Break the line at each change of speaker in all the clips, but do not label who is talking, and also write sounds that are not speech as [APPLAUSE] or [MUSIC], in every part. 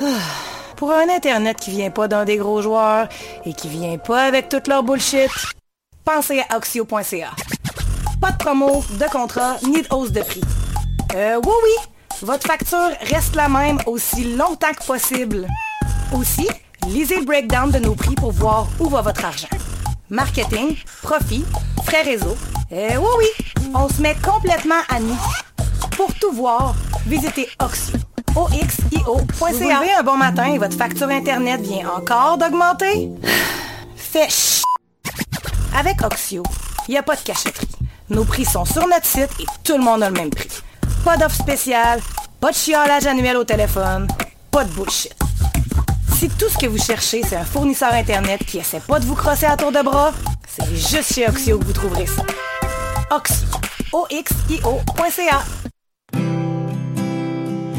[SIGHS] Pour un Internet qui vient pas d'un des gros joueurs et qui vient pas avec toute leur bullshit, pensez à Oxio.ca. Pas de promo, de contrat, ni de hausse de prix. Euh, oui, oui, votre facture reste la même aussi longtemps que possible. Aussi, lisez le breakdown de nos prix pour voir où va votre argent. Marketing, profit, frais réseau. Euh, oui, oui, on se met complètement à nous. Pour tout voir, visitez Oxio. OXIO.ca. Vous levez un bon matin et votre facture Internet vient encore d'augmenter? [SIGHS] Fait ch... Avec Oxio, il n'y a pas de cachotterie. Nos prix sont sur notre site et tout le monde a le même prix. Pas d'offre spéciale, pas de chiolage annuel au téléphone, pas de bullshit. Si tout ce que vous cherchez, c'est un fournisseur Internet qui essaie pas de vous crosser à tour de bras, c'est juste chez Oxio que vous trouverez ça. Oxio. O-X-I-O.ca.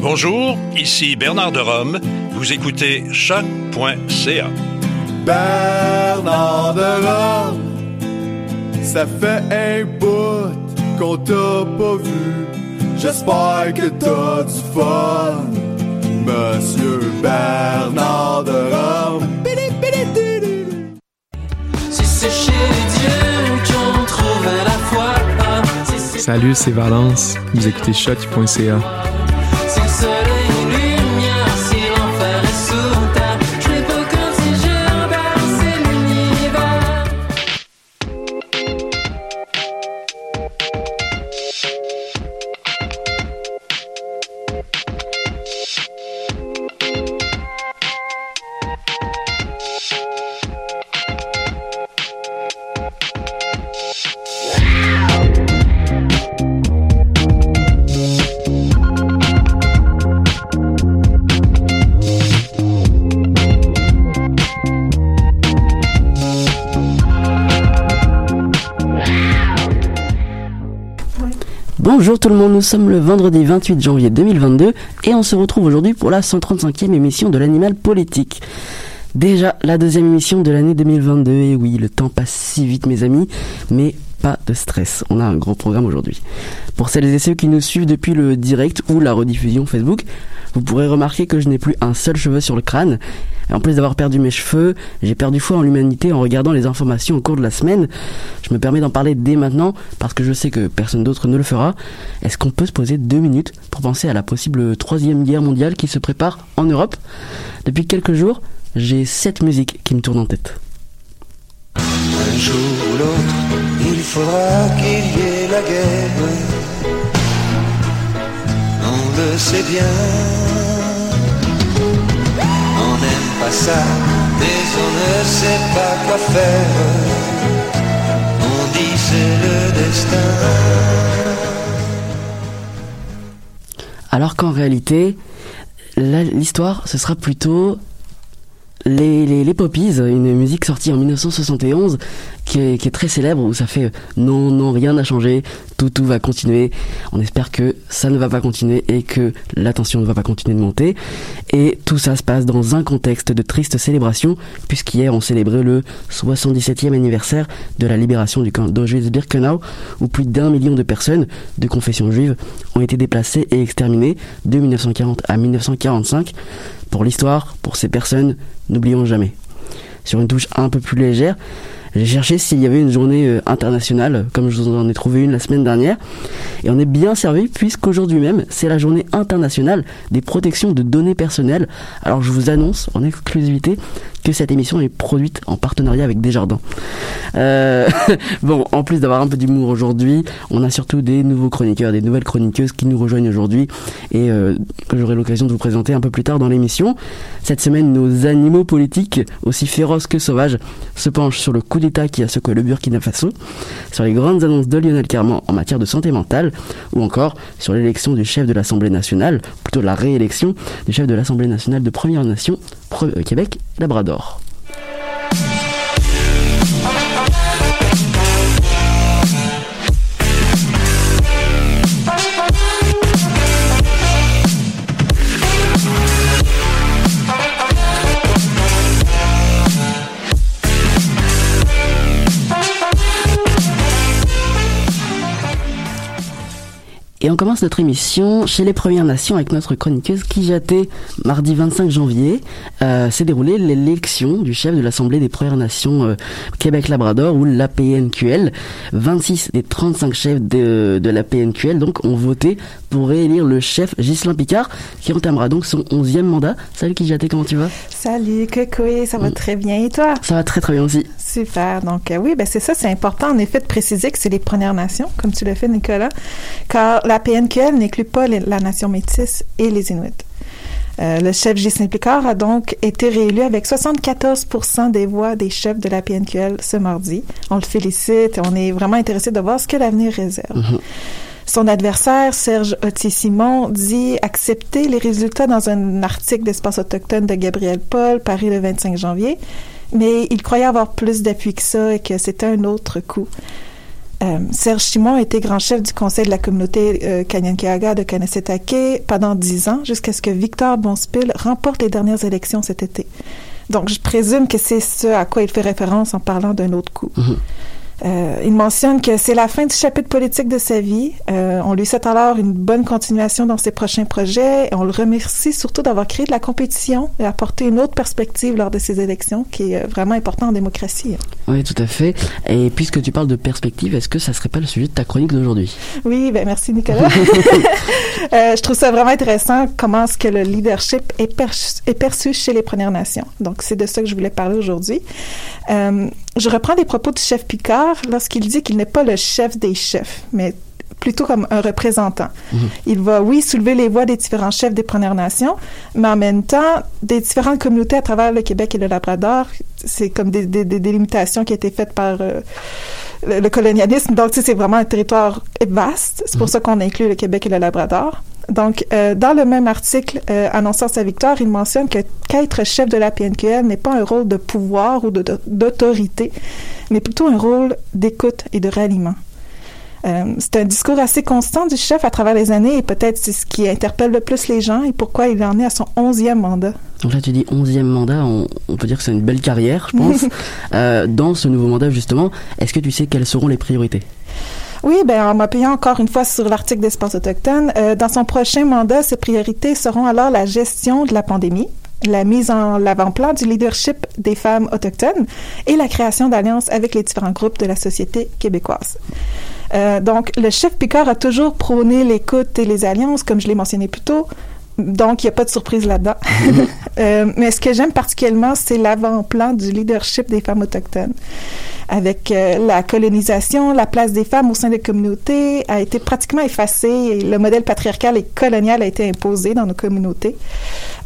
Bonjour, ici Bernard de Rome. Vous écoutez choc.ca.
Bernard de Rome, ça fait un bout qu'on t'a pas vu. J'espère que t'as du fun, Monsieur Bernard de Rome.
Si c'est chez Dieu qu'on trouve la foi, c'est
Salut, c'est Valence. Vous écoutez choc.ca.
si
Bonjour tout le monde, nous sommes le vendredi 28 janvier 2022 et on se retrouve aujourd'hui pour la 135e émission de l'animal politique. Déjà la deuxième émission de l'année 2022 et oui, le temps passe si vite mes amis, mais pas de stress, on a un gros programme aujourd'hui. Pour celles et ceux qui nous suivent depuis le direct ou la rediffusion Facebook, vous pourrez remarquer que je n'ai plus un seul cheveu sur le crâne. Et en plus d'avoir perdu mes cheveux, j'ai perdu foi en l'humanité en regardant les informations au cours de la semaine. Je me permets d'en parler dès maintenant parce que je sais que personne d'autre ne le fera. Est-ce qu'on peut se poser deux minutes pour penser à la possible troisième guerre mondiale qui se prépare en Europe? Depuis quelques jours, j'ai sept musiques qui me tournent en tête.
Un jour ou l'autre, il faudra qu'il y ait la guerre. Pas ça, mais on ne sait pas quoi faire. On dit c'est le destin.
Alors qu'en réalité, l'histoire, ce sera plutôt les, les, les Poppies, une musique sortie en 1971 qui est, très célèbre où ça fait non, non, rien n'a changé, tout, tout va continuer. On espère que ça ne va pas continuer et que la tension ne va pas continuer de monter. Et tout ça se passe dans un contexte de triste célébration puisqu'hier on célébrait le 77e anniversaire de la libération du camp d'Auschwitz-Birkenau où plus d'un million de personnes de confession juive ont été déplacées et exterminées de 1940 à 1945. Pour l'histoire, pour ces personnes, n'oublions jamais. Sur une touche un peu plus légère, j'ai cherché s'il y avait une journée euh, internationale, comme je vous en ai trouvé une la semaine dernière, et on est bien servi puisqu'aujourd'hui même, c'est la journée internationale des protections de données personnelles. Alors je vous annonce en exclusivité que cette émission est produite en partenariat avec Desjardins. Euh, [LAUGHS] bon, en plus d'avoir un peu d'humour aujourd'hui, on a surtout des nouveaux chroniqueurs, des nouvelles chroniqueuses qui nous rejoignent aujourd'hui et euh, que j'aurai l'occasion de vous présenter un peu plus tard dans l'émission. Cette semaine, nos animaux politiques, aussi féroces que sauvages, se penchent sur le coup d'État qui a secoué le Burkina Faso, sur les grandes annonces de Lionel Carman en matière de santé mentale, ou encore sur l'élection du chef de l'Assemblée nationale, plutôt la réélection du chef de l'Assemblée nationale de Première Nation, euh, Québec, Labrador. Et on commence notre émission chez les Premières Nations avec notre chroniqueuse Kijaté. Mardi 25 janvier euh, s'est déroulée l'élection du chef de l'Assemblée des Premières Nations euh, Québec-Labrador ou l'APNQL. 26 des 35 chefs de, de la PNQL donc ont voté pour réélire le chef Ghislain Picard qui entamera donc son 11e mandat. Salut Kijaté, comment tu vas?
Salut, coucou, ça va
Mm.
très bien. Et toi?
Ça va très très bien aussi.
Super. Donc, euh, oui, ben c'est ça, c'est important en effet de préciser que c'est les Premières Nations, comme tu l'as fait, Nicolas, car la PNQL n'inclut pas les- la nation métisse et les Inuits. Euh, le chef Ghislain Picard a donc été réélu avec 74% des voix des chefs de la PNQL ce mardi. On le félicite et on est vraiment intéressé de voir ce que l'avenir réserve. Son adversaire, Serge Ottier-Simon, dit accepter les résultats dans un article d'Espace autochtone de Gabriel Paul, paru le 25 janvier, mais il croyait avoir plus d'appui que ça et que c'était un autre coup. Euh, Serge Simon a été grand chef du conseil de la communauté euh, de Kanesetake pendant dix ans, jusqu'à ce que Victor Bonspil remporte les dernières élections cet été. Donc, je présume que c'est ce à quoi il fait référence en parlant d'un autre coup. Euh, il mentionne que c'est la fin du chapitre politique de sa vie. Euh, on lui souhaite alors une bonne continuation dans ses prochains projets et on le remercie surtout d'avoir créé de la compétition et apporté une autre perspective lors de ces élections qui est vraiment important en démocratie.
Oui, tout à fait. Et puisque tu parles de perspective, est-ce que ça serait pas le sujet de ta chronique d'aujourd'hui?
Oui, ben merci Nicolas. [LAUGHS] Euh, je trouve ça vraiment intéressant comment est-ce que le leadership est, perçu- est perçu chez les Premières Nations. Donc c'est de ça que je voulais parler aujourd'hui. Je reprends les propos du chef Picard lorsqu'il dit qu'il n'est pas le chef des chefs, mais plutôt comme un représentant. Il va, oui, soulever les voix des différents chefs des Premières Nations, mais en même temps, des différentes communautés à travers le Québec et le Labrador, c'est comme des, des, des délimitations qui ont été faites par euh, le, le colonialisme. Donc, tu sais, c'est vraiment un territoire vaste. C'est pour ça qu'on inclut le Québec et le Labrador. Donc, euh, dans le même article euh, annonçant sa victoire, il mentionne que qu'être chef de la PNQL n'est pas un rôle de pouvoir ou d'autorité, mais plutôt un rôle d'écoute et de ralliement. Euh, c'est un discours assez constant du chef à travers les années et peut-être c'est ce qui interpelle le plus les gens et pourquoi il en est à son onzième mandat.
Donc là, tu dis 11e mandat, on, on peut dire que c'est une belle carrière, je pense. [LAUGHS] Dans ce nouveau mandat, justement, est-ce que tu sais quelles seront les priorités?
Oui, ben en m'appuyant encore une fois sur l'article d'Espace autochtone, euh, dans son prochain mandat, ses priorités seront alors la gestion de la pandémie, la mise en l'avant-plan du leadership des femmes autochtones et la création d'alliances avec les différents groupes de la société québécoise. Euh, donc, le chef Picard a toujours prôné l'écoute et les alliances, comme je l'ai mentionné plus tôt. Donc, il n'y a pas de surprise là-dedans. [LAUGHS] Euh, mais ce que j'aime particulièrement, c'est l'avant-plan du leadership des femmes autochtones. Avec euh, la colonisation, la place des femmes au sein des communautés a été pratiquement effacée et le modèle patriarcal et colonial a été imposé dans nos communautés.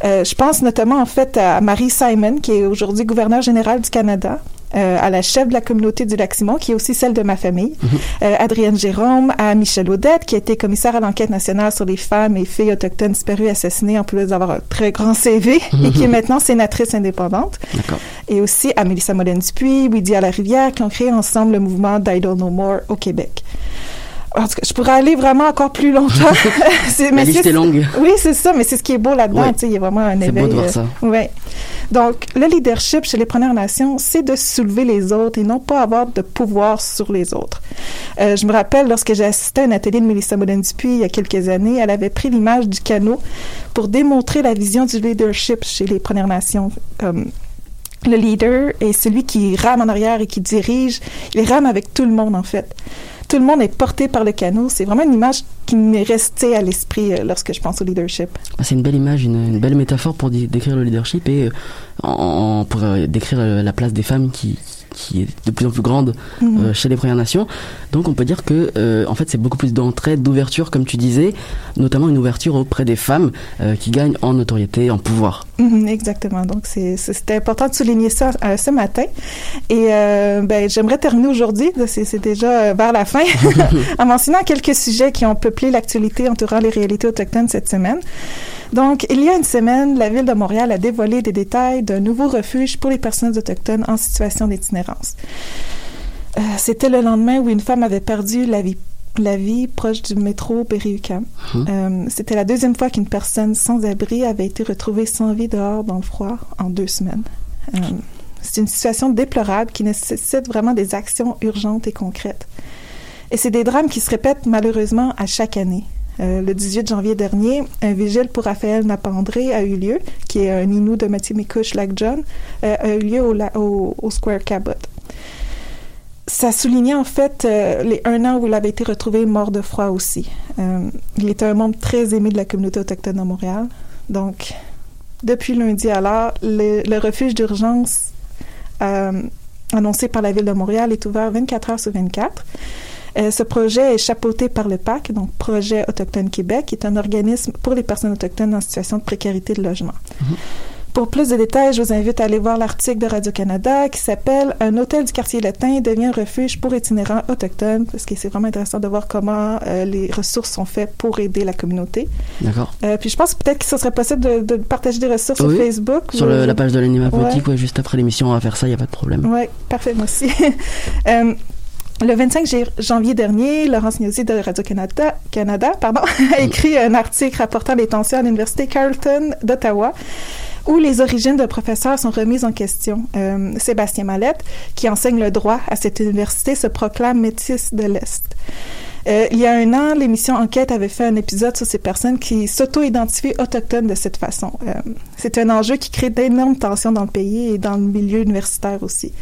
Euh, je pense notamment en fait à Marie Simon, qui est aujourd'hui gouverneure générale du Canada. Euh, à la chef de la communauté du Lac-Simon, qui est aussi celle de ma famille, euh, Adrienne Jérôme, à Michel Audette, qui a été commissaire à l'enquête nationale sur les femmes et filles autochtones disparues assassinées, en plus d'avoir un très grand CV, et qui est maintenant sénatrice indépendante.
D'accord.
Et aussi à Mélissa Molène-Dupuis, Weedy à la Rivière, qui ont créé ensemble le mouvement d'Idle No More au Québec. En tout cas, je pourrais aller vraiment encore plus longtemps. [LAUGHS] [LAUGHS] C'est-
La liste
c'est-
est longue.
Oui, c'est ça, mais c'est ce qui est beau là-dedans.
Ouais.
Il y a vraiment un
C'est beau
éveil.
de voir
euh,
ça.
Ouais. Donc, le leadership chez les Premières Nations, c'est de soulever les autres et non pas avoir de pouvoir sur les autres. Euh, je me rappelle, lorsque j'ai assisté à un atelier de Mélissa Moulin-Dupuis il y a quelques années, elle avait pris l'image du canot pour démontrer la vision du leadership chez les Premières Nations. Comme le leader est celui qui rame en arrière et qui dirige. Il rame avec tout le monde, en fait. Tout le monde est porté par le canot. C'est vraiment une image qui m'est restée à l'esprit euh, lorsque je pense au leadership.
Ah, C'est une belle image, une, une belle métaphore pour dé- décrire le leadership et euh, pour euh, décrire la place des femmes qui, qui est de plus en plus grande
Mhm.
euh, chez les Premières Nations. Donc on peut dire que euh, en fait c'est beaucoup plus d'entraide, d'ouverture comme tu disais, notamment une ouverture auprès des femmes euh, qui gagnent en notoriété, en pouvoir.
Mhm, exactement. Donc, c'était important de souligner ça ce matin. Et ben, j'aimerais terminer aujourd'hui, c'est déjà vers la fin, [LAUGHS] en mentionnant quelques sujets qui ont peuplé l'actualité entourant les réalités autochtones cette semaine. Donc, il y a une semaine, la Ville de Montréal a dévoilé des détails d'un nouveau refuge pour les personnes autochtones en situation d'itinérance. Euh, C'était le lendemain où une femme avait perdu la vie la vie proche du métro Berry-UQAM. Euh, C'était la deuxième fois qu'une personne sans abri avait été retrouvée sans vie dehors dans le froid en deux semaines. Euh, c'est une situation déplorable qui nécessite vraiment des actions urgentes et concrètes. Et c'est des drames qui se répètent malheureusement à chaque année. Euh, le 18 janvier dernier, un vigile pour Raphaël Napandré a eu lieu, qui est un Inou de Matimicush Lac John, euh, a eu lieu au, Square Cabot. Ça soulignait en fait euh, les un an où il avait été retrouvé mort de froid aussi. Il était un membre très aimé de la communauté autochtone à Montréal. Donc, depuis lundi alors, le, refuge d'urgence annoncé par la Ville de Montréal est ouvert 24 heures sur 24. Euh, ce projet est chapeauté par le PAC, donc Projet Autochtone Québec, qui est un organisme pour les personnes autochtones en situation de précarité de logement. Pour plus de détails, je vous invite à aller voir l'article de Radio-Canada qui s'appelle Un hôtel du quartier latin devient refuge pour itinérants autochtones, parce que c'est vraiment intéressant de voir comment euh, les ressources sont faites pour aider la communauté.
D'accord.
Euh, puis je pense peut-être que ce serait possible de, de partager des ressources
Oui.
sur Facebook.
Sur le- la page de l'anima
Ouais.
politique, ouais, juste après l'émission, on va faire ça, il n'y a pas de problème.
Oui, parfait, moi aussi. [LAUGHS] Euh, le 25 jan- janvier dernier, Laurence Niosi de Radio-Canada Canada, pardon, [LAUGHS] a écrit un article rapportant les tensions à l'Université Carleton d'Ottawa où les origines de professeurs sont remises en question. Euh, Sébastien Mallette, qui enseigne le droit à cette université, se proclame métis de l'Est. Euh, il y a un an, l'émission Enquête avait fait un épisode sur ces personnes qui s'auto-identifient autochtones de cette façon. Euh, c'est un enjeu qui crée d'énormes tensions dans le pays et dans le milieu universitaire aussi.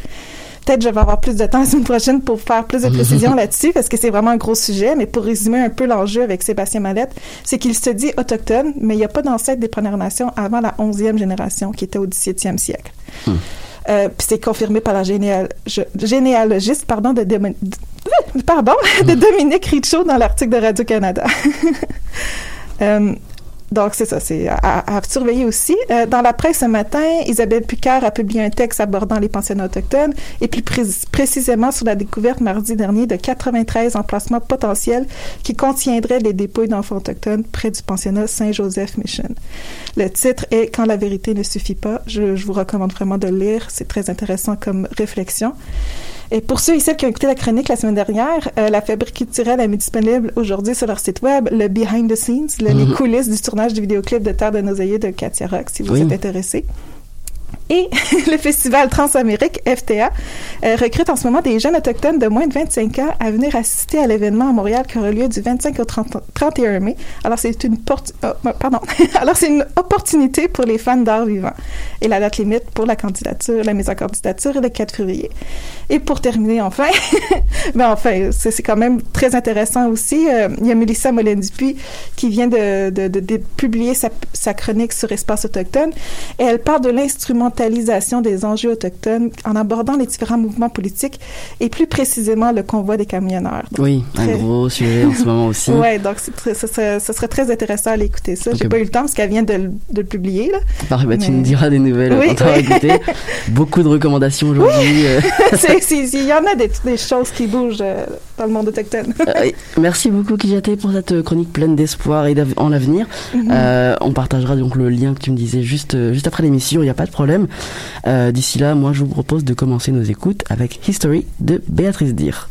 Peut-être je vais avoir plus de temps la semaine prochaine pour faire plus de précisions là-dessus parce que c'est vraiment un gros sujet. Mais pour résumer un peu l'enjeu avec Sébastien Mallette, c'est qu'il se dit autochtone, mais il n'y a pas d'ancêtre des Premières Nations avant la 11e génération qui était au 17e siècle. Euh, puis c'est confirmé par la généal- généalogiste pardon, de, [LAUGHS] pardon, [LAUGHS] de Dominique Richaud dans l'article de Radio-Canada. [LAUGHS] Euh, donc, c'est ça, c'est à, à- surveiller aussi. Euh, dans la presse ce matin, Isabelle Picard a publié un texte abordant les pensionnats autochtones et plus pré- précisément sur la découverte mardi dernier de 93 emplacements potentiels qui contiendraient des dépouilles d'enfants autochtones près du pensionnat Saint-Joseph Mission. Le titre est Quand la vérité ne suffit pas. Je, je vous recommande vraiment de lire. C'est très intéressant comme réflexion. Et pour ceux et celles qui ont écouté la chronique la semaine dernière, euh, la Fabrique culturelle a mis disponible aujourd'hui sur leur site web le behind the scenes, le- les
Mhm.
coulisses du tournage du vidéoclip de Terre de nos de Katia Rock, si vous
Oui.
êtes intéressé. Et [LAUGHS] le festival Transamérique, FTA, euh, recrute en ce moment des jeunes autochtones de moins de 25 ans à venir assister à l'événement à Montréal qui aura lieu du 25 au 30 31 mai. Alors, c'est une, porte- oh, pardon. [LAUGHS] Alors, c'est une opportunité pour les fans d'art vivant. Et la date limite pour la candidature, la mise en candidature est le 4 février. Et pour terminer, enfin, [LAUGHS] ben enfin, c'est quand même très intéressant aussi. euh, il y a Mélissa Molin-Dupuis qui vient de, publier sa, chronique sur Espace autochtone. Et elle parle de l'instrumentalisation des enjeux autochtones en abordant les différents mouvements politiques et plus précisément le convoi des camionneurs. Donc,
Oui, un gros sujet en ce moment aussi. [LAUGHS]
Ouais, donc ce, serait, très intéressant à l'écouter ça. J'ai
Ok.
pas eu le temps parce qu'elle vient de, le- de le publier là.
Parfait, bah, tu nous diras des nouvelles
Oui,
quand
oui.
écouté. [LAUGHS] Beaucoup de recommandations aujourd'hui. euh. [LAUGHS]
Il y en a des, des choses qui bougent euh, dans le monde autochtone.
Euh, merci beaucoup Kijate pour cette chronique pleine d'espoir et en l'avenir.
Mhm.
Euh, on partagera donc le lien que tu me disais juste, juste après l'émission, il n'y a pas de problème. Euh, D'ici là, moi je vous propose de commencer nos écoutes avec History de Béatrice Dir.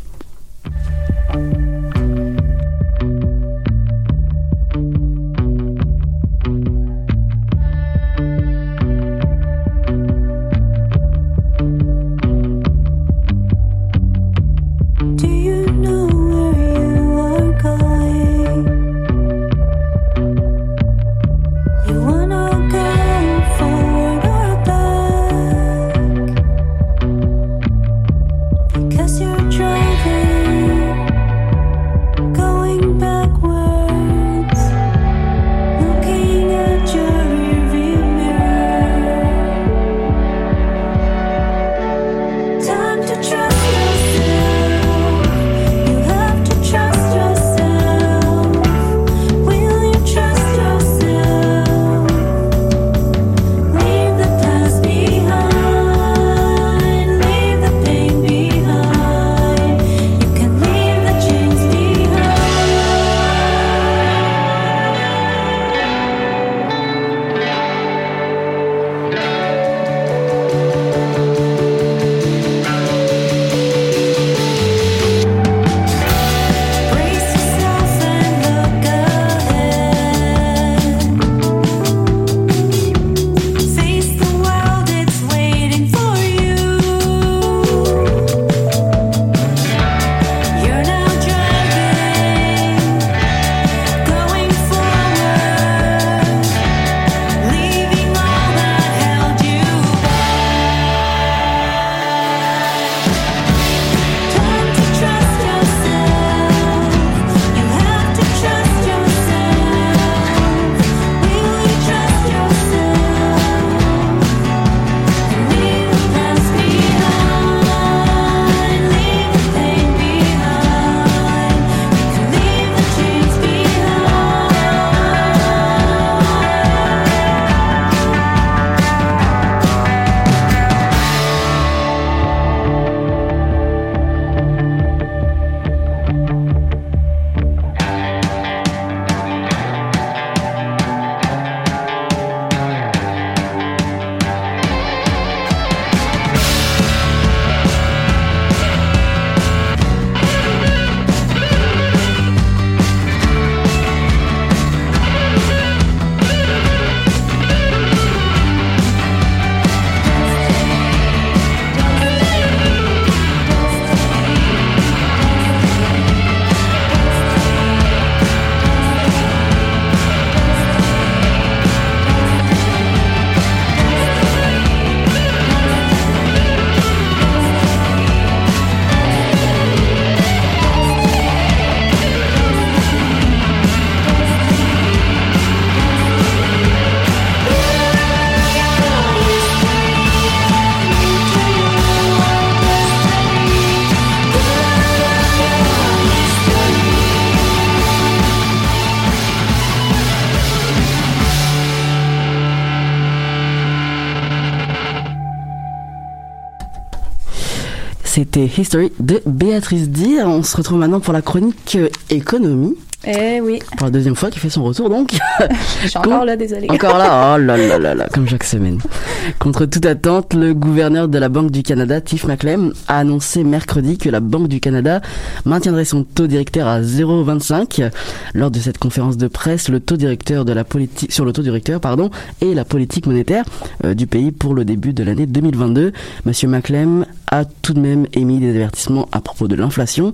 C'était History de Béatrice D. On se retrouve maintenant pour la chronique euh, économie.
Eh oui,
Pour la deuxième fois qui fait son retour donc. [LAUGHS]
je suis encore là, désolée.
Encore là, oh là là là là, comme chaque semaine. [LAUGHS] Contre toute attente, le gouverneur de la Banque du Canada, Tiff Maclem, a annoncé mercredi que la Banque du Canada maintiendrait son taux directeur à 0,25. Lors de cette conférence de presse, le taux directeur de la politique, sur le taux directeur, pardon, et la politique monétaire euh, du pays pour le début de l'année 2022. Monsieur Maclem a tout de même émis des avertissements à propos de l'inflation.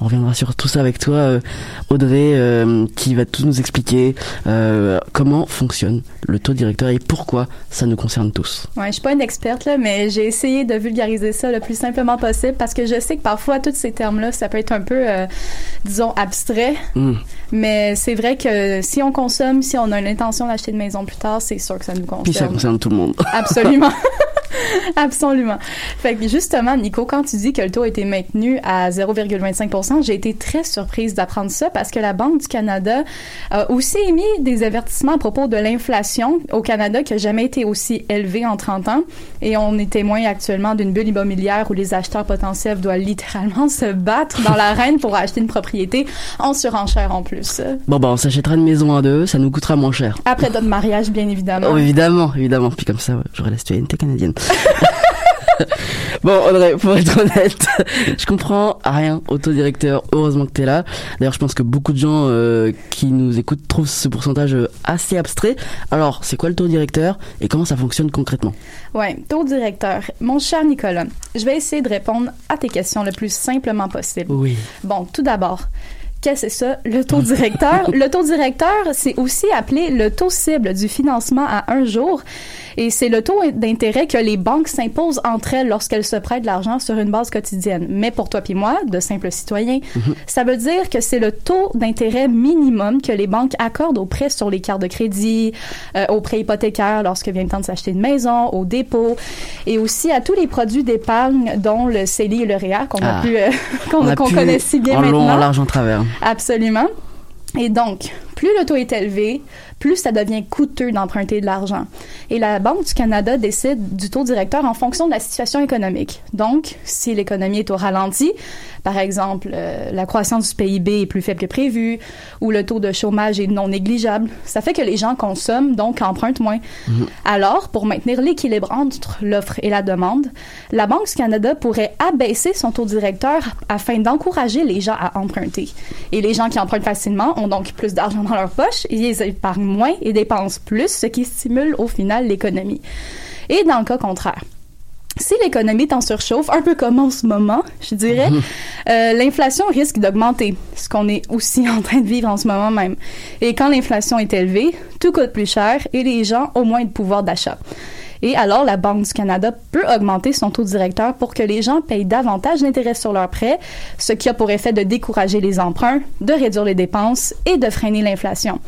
On reviendra sur tout ça avec toi, euh, Euh, qui va tout nous expliquer euh, comment fonctionne le taux directeur et pourquoi ça nous concerne tous.
Ouais, je suis pas une experte là, mais j'ai essayé de vulgariser ça le plus simplement possible parce que je sais que parfois tous ces termes-là, ça peut être un peu, euh, disons, abstrait.
Hmm.
Mais c'est vrai que si on consomme, si on a l'intention d'acheter une maison plus tard, c'est sûr que ça nous concerne.
Puis ça concerne tout le monde.
Absolument. [LAUGHS] [LAUGHS] Absolument. Fait que justement, Nico, quand tu dis que le taux a été maintenu à 0,25% j'ai été très surprise d'apprendre ça parce que la Banque du Canada a aussi émis des avertissements à propos de l'inflation au Canada qui n'a jamais été aussi élevée en 30 ans. Et on est témoin actuellement d'une bulle immobilière où les acheteurs potentiels doivent littéralement se battre dans l'arène pour acheter une propriété en surenchère en plus.
Bon, bah, on s'achètera une maison à deux, ça nous coûtera moins cher.
Après notre mariage, bien évidemment.
Oh, évidemment, évidemment. Puis comme ça, ouais, j'aurai la citoyenneté canadienne. [LAUGHS] bon, Audrey, pour être honnête, je comprends rien au taux directeur. Heureusement que t'es là. D'ailleurs, je pense que beaucoup de gens euh, qui nous écoutent trouvent ce pourcentage euh, assez abstrait. Alors, c'est quoi le taux directeur et comment ça fonctionne concrètement?
Ouais, taux directeur. Mon cher Nicolas, je vais essayer de répondre à tes questions le plus simplement possible.
Oui.
Bon, tout d'abord, qu'est-ce que c'est ça, le taux directeur? le taux [LAUGHS] directeur, c'est aussi appelé le taux cible du financement à un jour. Et c'est le taux d'intérêt que les banques s'imposent entre elles lorsqu'elles se prêtent de l'argent sur une base quotidienne. Mais pour toi puis moi, de simples citoyens, ça veut dire que c'est le taux d'intérêt minimum que les banques accordent aux prêts sur les cartes de crédit, euh, aux prêts hypothécaires lorsque vient le temps de s'acheter une maison, aux dépôts, et aussi à tous les produits d'épargne, dont le CELI et le REA qu'on a
Ah.
pu, euh, [LAUGHS] qu'on connaît si bien
en long,
maintenant.
en large, en travers.
Absolument. Et donc, plus le taux est élevé, plus ça devient coûteux d'emprunter de l'argent. Et la Banque du Canada décide du taux directeur en fonction de la situation économique. Donc, si l'économie est au ralenti, par exemple, euh, la croissance du PIB est plus faible que prévu, ou le taux de chômage est non négligeable, ça fait que les gens consomment, donc empruntent moins. Alors, pour maintenir l'équilibre entre l'offre et la demande, la Banque du Canada pourrait abaisser son taux directeur afin d'encourager les gens à emprunter. Et les gens qui empruntent facilement ont donc plus d'argent dans leur poche, ils épargnent moins et dépensent plus, ce qui stimule au final l'économie. Et dans le cas contraire, si l'économie est en surchauffe, un peu comme en ce moment, je dirais, euh, l'inflation risque d'augmenter, ce qu'on est aussi [LAUGHS] en train de vivre en ce moment même. Et quand l'inflation est élevée, tout coûte plus cher et les gens ont moins de pouvoir d'achat. Et alors, la Banque du Canada peut augmenter son taux directeur pour que les gens payent davantage d'intérêt sur leurs prêts, ce qui a pour effet de décourager les emprunts, de réduire les dépenses et de freiner l'inflation.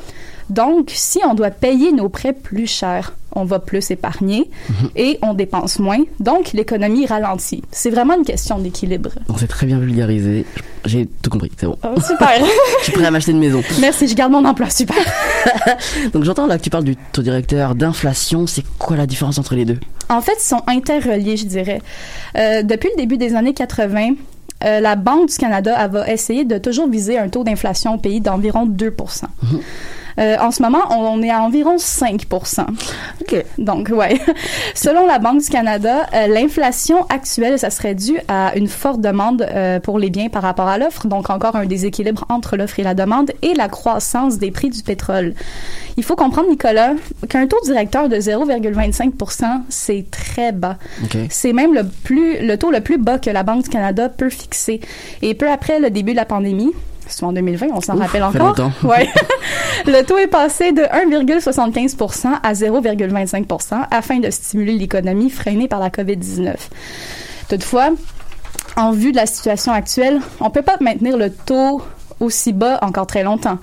Donc, si on doit payer nos prêts plus cher, on va plus épargner et on dépense moins. Donc, l'économie ralentit. C'est vraiment une question d'équilibre.
Donc c'est très bien vulgarisé. J'ai tout compris, c'est bon.
Oh, super. [LAUGHS]
Je suis prêt à m'acheter une maison.
Merci, je garde mon emploi. Super. [LAUGHS]
Donc j'entends là que tu parles du taux directeur, d'inflation. C'est quoi la différence entre les deux?
En fait, ils sont interreliés, je dirais. Euh, depuis le début des années 80, euh, la Banque du Canada elle va essayer de toujours viser un taux d'inflation au pays d'environ 2 Euh, en ce moment, on, on est à environ 5%
Ok.
Donc, ouais. [LAUGHS] Selon la Banque du Canada, euh, l'inflation actuelle, ça serait dû à une forte demande euh, pour les biens par rapport à l'offre, donc encore un déséquilibre entre l'offre et la demande, et la croissance des prix du pétrole. Il faut comprendre, Nicolas, qu'un taux directeur de 0,25 c'est très bas.
Ok.
C'est même le plus le taux le plus bas que la Banque du Canada peut fixer. Et peu après le début de la pandémie, c'est en 2020, on s'en rappelle encore? [LAUGHS] Ouais. le taux est passé de 1,75% à 0,25% afin de stimuler l'économie freinée par la COVID-19. Toutefois, en vue de la situation actuelle, on peut pas maintenir le taux aussi bas encore très longtemps.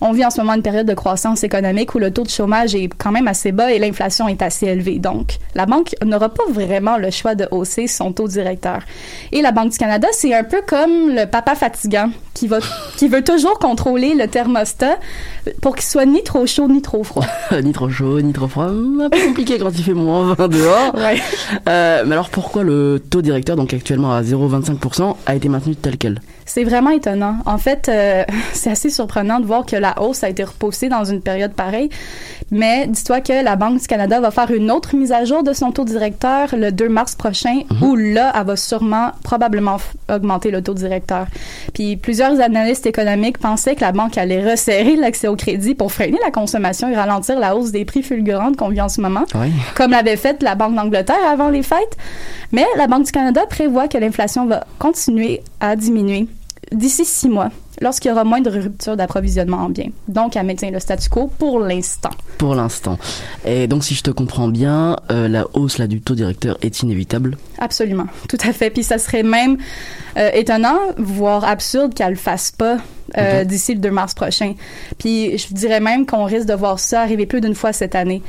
On vit en ce moment une période de croissance économique où le taux de chômage est quand même assez bas et l'inflation est assez élevée. Donc, la banque n'aura pas vraiment le choix de hausser son taux directeur. Et la Banque du Canada, c'est un peu comme le papa fatigant qui, va, qui veut toujours contrôler le thermostat pour qu'il soit ni trop chaud ni trop froid. [LAUGHS]
ni trop chaud, ni trop froid. Un peu compliqué quand il fait moins 20 dehors.
Ouais.
Euh, mais alors pourquoi le taux directeur, donc actuellement à 0,25%, a été maintenu tel quel?
C'est vraiment étonnant. En fait, euh, [LAUGHS] c'est assez surprenant de voir que la hausse a été repoussée dans une période pareille. Mais dis-toi que la Banque du Canada va faire une autre mise à jour de son taux directeur le 2 mars prochain, où là, elle va sûrement, probablement augmenter le taux directeur. Puis plusieurs analystes économiques pensaient que la banque allait resserrer l'accès au crédit pour freiner la consommation et ralentir la hausse des prix fulgurantes qu'on vit en ce moment
Oui.
comme l'avait fait la Banque d'Angleterre avant les fêtes. Mais la Banque du Canada prévoit que l'inflation va continuer à diminuer d'ici six mois, lorsqu'il y aura moins de ruptures d'approvisionnement en biens. Donc, elle maintient le statu quo pour l'instant.
Pour l'instant. Et donc si je te comprends bien, euh, la hausse là, du taux directeur est inévitable.
Absolument, tout à fait. Puis ça serait même euh, étonnant, voire absurde qu'elle le fasse pas euh, d'ici le 2 mars prochain. Puis je dirais même qu'on risque de voir ça arriver plus d'une fois cette année.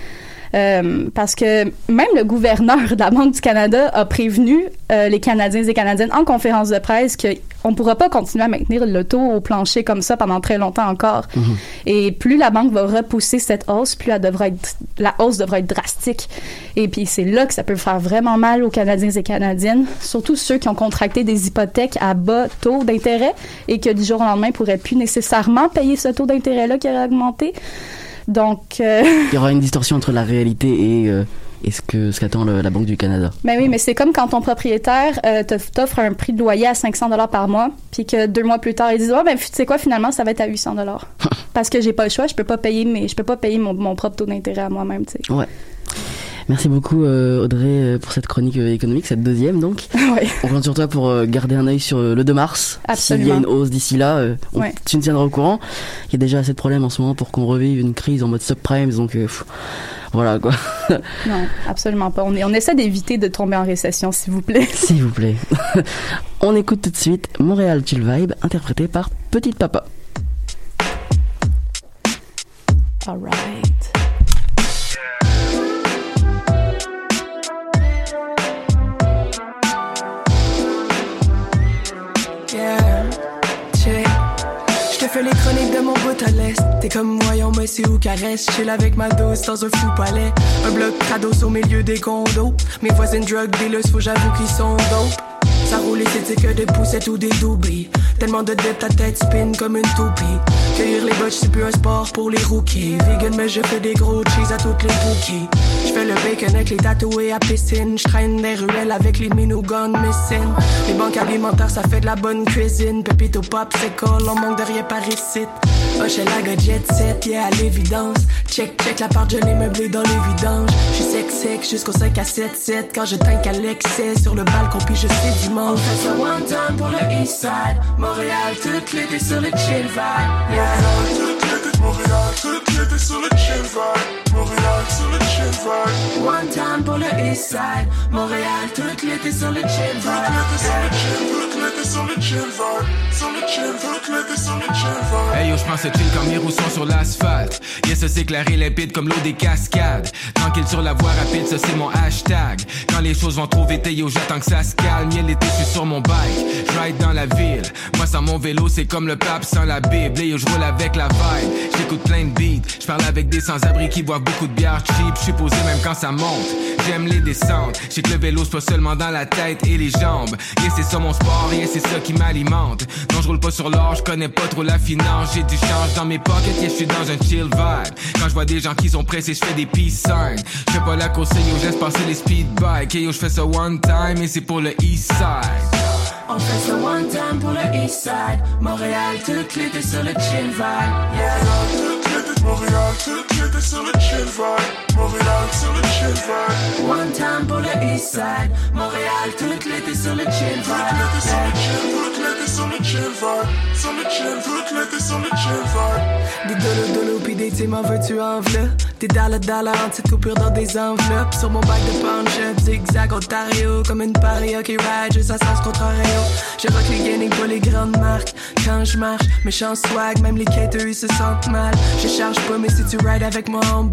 Euh, parce que même le gouverneur de la Banque du Canada a prévenu euh, les Canadiens et Canadiennes en conférence de presse qu'on ne pourra pas continuer à maintenir le taux au plancher comme ça pendant très longtemps encore. Et plus la banque va repousser cette hausse, plus elle devra être, la hausse devra être drastique. Et puis c'est là que ça peut faire vraiment mal aux Canadiens et Canadiennes, surtout ceux qui ont contracté des hypothèques à bas taux d'intérêt et que du jour au lendemain pourraient plus nécessairement payer ce taux d'intérêt-là qui aurait augmenté. Donc, euh, [LAUGHS]
Il y aura une distorsion entre la réalité et, euh, et ce que ce qu'attend la Banque du Canada.
Ben oui, mais c'est comme quand ton propriétaire euh, t'offre un prix de loyer à 500 dollars par mois, puis que deux mois plus tard, ils disent "Ouais, ben tu sais quoi finalement, ça va être à 800 dollars." [LAUGHS] Parce que j'ai pas le choix, je peux pas payer mes je peux pas payer mon, mon propre taux d'intérêt à moi-même, tu sais.
Ouais. Merci beaucoup euh, Audrey euh, pour cette chronique euh, économique, cette deuxième donc. [LAUGHS]
Ouais.
On compte sur toi pour garder un œil sur le 2 mars. S'il y a une hausse d'ici là, on-
Ouais.
tu nous tiendras au courant. Il y a déjà assez de problèmes en ce moment pour qu'on revive une crise en mode subprime, donc pff, voilà quoi. [LAUGHS]
Non, absolument pas. On, est- on essaie d'éviter de tomber en récession, s'il vous plaît. [LAUGHS]
S'il vous plaît. on écoute tout de suite Montréal Chill Vibe, interprété par Petite Papa.
All right.
Fais les chroniques de mon bout à l'est. T'es comme voyons, mais c'est où caresse. Chill avec ma dose dans un fou palais. Un bloc crados au milieu des condos. Mes voisines drug dealers, faut j'avoue qu'ils sont dope. Et c'est que des poussettes ou des doublés. Tellement de dette, ta tête spin comme une toupie. Cueillir les botches, c'est plus un sport pour les rookies. Vegan, mais je fais des gros cheese à toutes les bookies. Je fais le bacon avec les tatoués à piscine. Je traîne des ruelles avec les minouguns missing. Les banques alimentaires, ça fait de la bonne cuisine. Pépito pop, c'est colle, on manque de rien par ici. Chez la gars jet set, yeah, à l'évidence. Check, check la part, je l'ai meublé dans les vidanges. J'suis sec, sec, jusqu'au 5 à 7, 7. Quand je tank à l'excès sur le balcon, puis je sais dimanche. On fait ça one time pour le east side. Montréal, toute l'été sur le chill vibe. Yeah. Montréal, toute l'été sur le chill vibe. Montréal, sur le chill vibe. One time pour le east side. Montréal, toute l'été sur le chill vibe. Toute l'été sur le chill vibe. Sur le l'été sur le chill vibe.
Hey yo, j'prends ce chill quand mes roues sont sur l'asphalte. Yes, ça c'est clair et limpide comme l'eau des cascades. Tranquille sur la voie rapide, ça c'est mon hashtag. Quand les choses vont trop vite, yo, j'attends que ça se calme. Y'a l'été, je suis sur mon bike. Je ride dans la ville. Moi, sans mon vélo, c'est comme le pape sans la Bible. Et yo, je roule avec la vibe. J'écoute plein de beats. Je parle avec des sans-abri qui boivent beaucoup de bière cheap. Je suis posé même quand ça monte. J'aime les descentes. J'sais que le vélo, pas seulement dans la tête et les jambes. Yeah, c'est ça mon sport, yeah, c'est ça qui m'alimente. Non, je roule pas sur l'or, je connais pas trop la finance. J'ai du change dans mes pockets, yeah, je suis dans un chill vibe. Quand je vois des gens qui sont pressés, je fais des peace signs. Je fais pas la course, yo, je laisse passer les speed bikes. Yo, je fais ça one time et c'est pour le east side.
On fait ça one time pour le east side. Montréal, toute l'été sur le chill vibe. Yeah. Toute l'été, Montréal, toute l'été sur le chill vibe. Montréal, sur le chill vibe. One time pour le east side. Montréal, toute l'été sur le chill vibe. Toute sur le chill, toute l'été sur le chill vibe. Sur le chill, toute l'été sur le chill vibe. Des en veux-tu en Des dollars dollars dans des enveloppes. Sur mon bac de punch-up, zigzag Ontario Comme une paria qui ride juste à sens contrario. Je rock les gaming pas les grandes marques. Quand je marche, méchant swag Même les caters se sentent mal. Je charge pas mais si tu rides avec moi on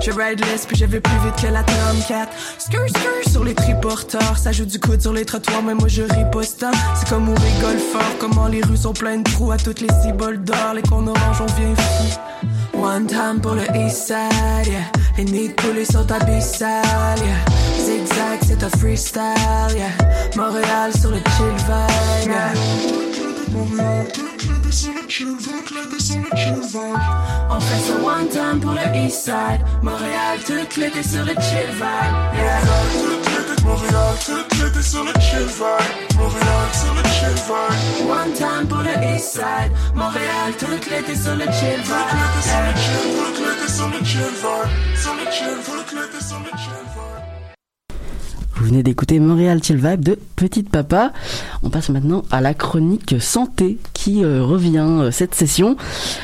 Je ride less puis je vais plus vite que la 34 Skr skr sur les triporteurs. Ça joue du coude sur les trottoirs mais moi je riposte. C'est comme on rigole fort Comment les rues sont pleines de trous À toutes les ciboles d'or. Les cons orange on vient fou One time pour le east side, yeah. Les nids de poulet sont abyssales, yeah. Zigzag, c'est un freestyle, yeah. Montréal sur le chill vibe, yeah. On fait ça one time pour le east side. Montréal, tout l'été sur le chill vibe, yeah. Montréal, tout l'été sur le chill vibe. Montréal sur le chill vibe. One time pour le east side. Montréal, tout l'été sur le chill vibe. yeah. Tout l'été sur le chill vibe. Sur le chill, tout l'été sur le chill.
Vous venez d'écouter Montréal Chill Vibe de Petite Papa. On passe maintenant à la chronique santé qui euh, revient euh, cette session.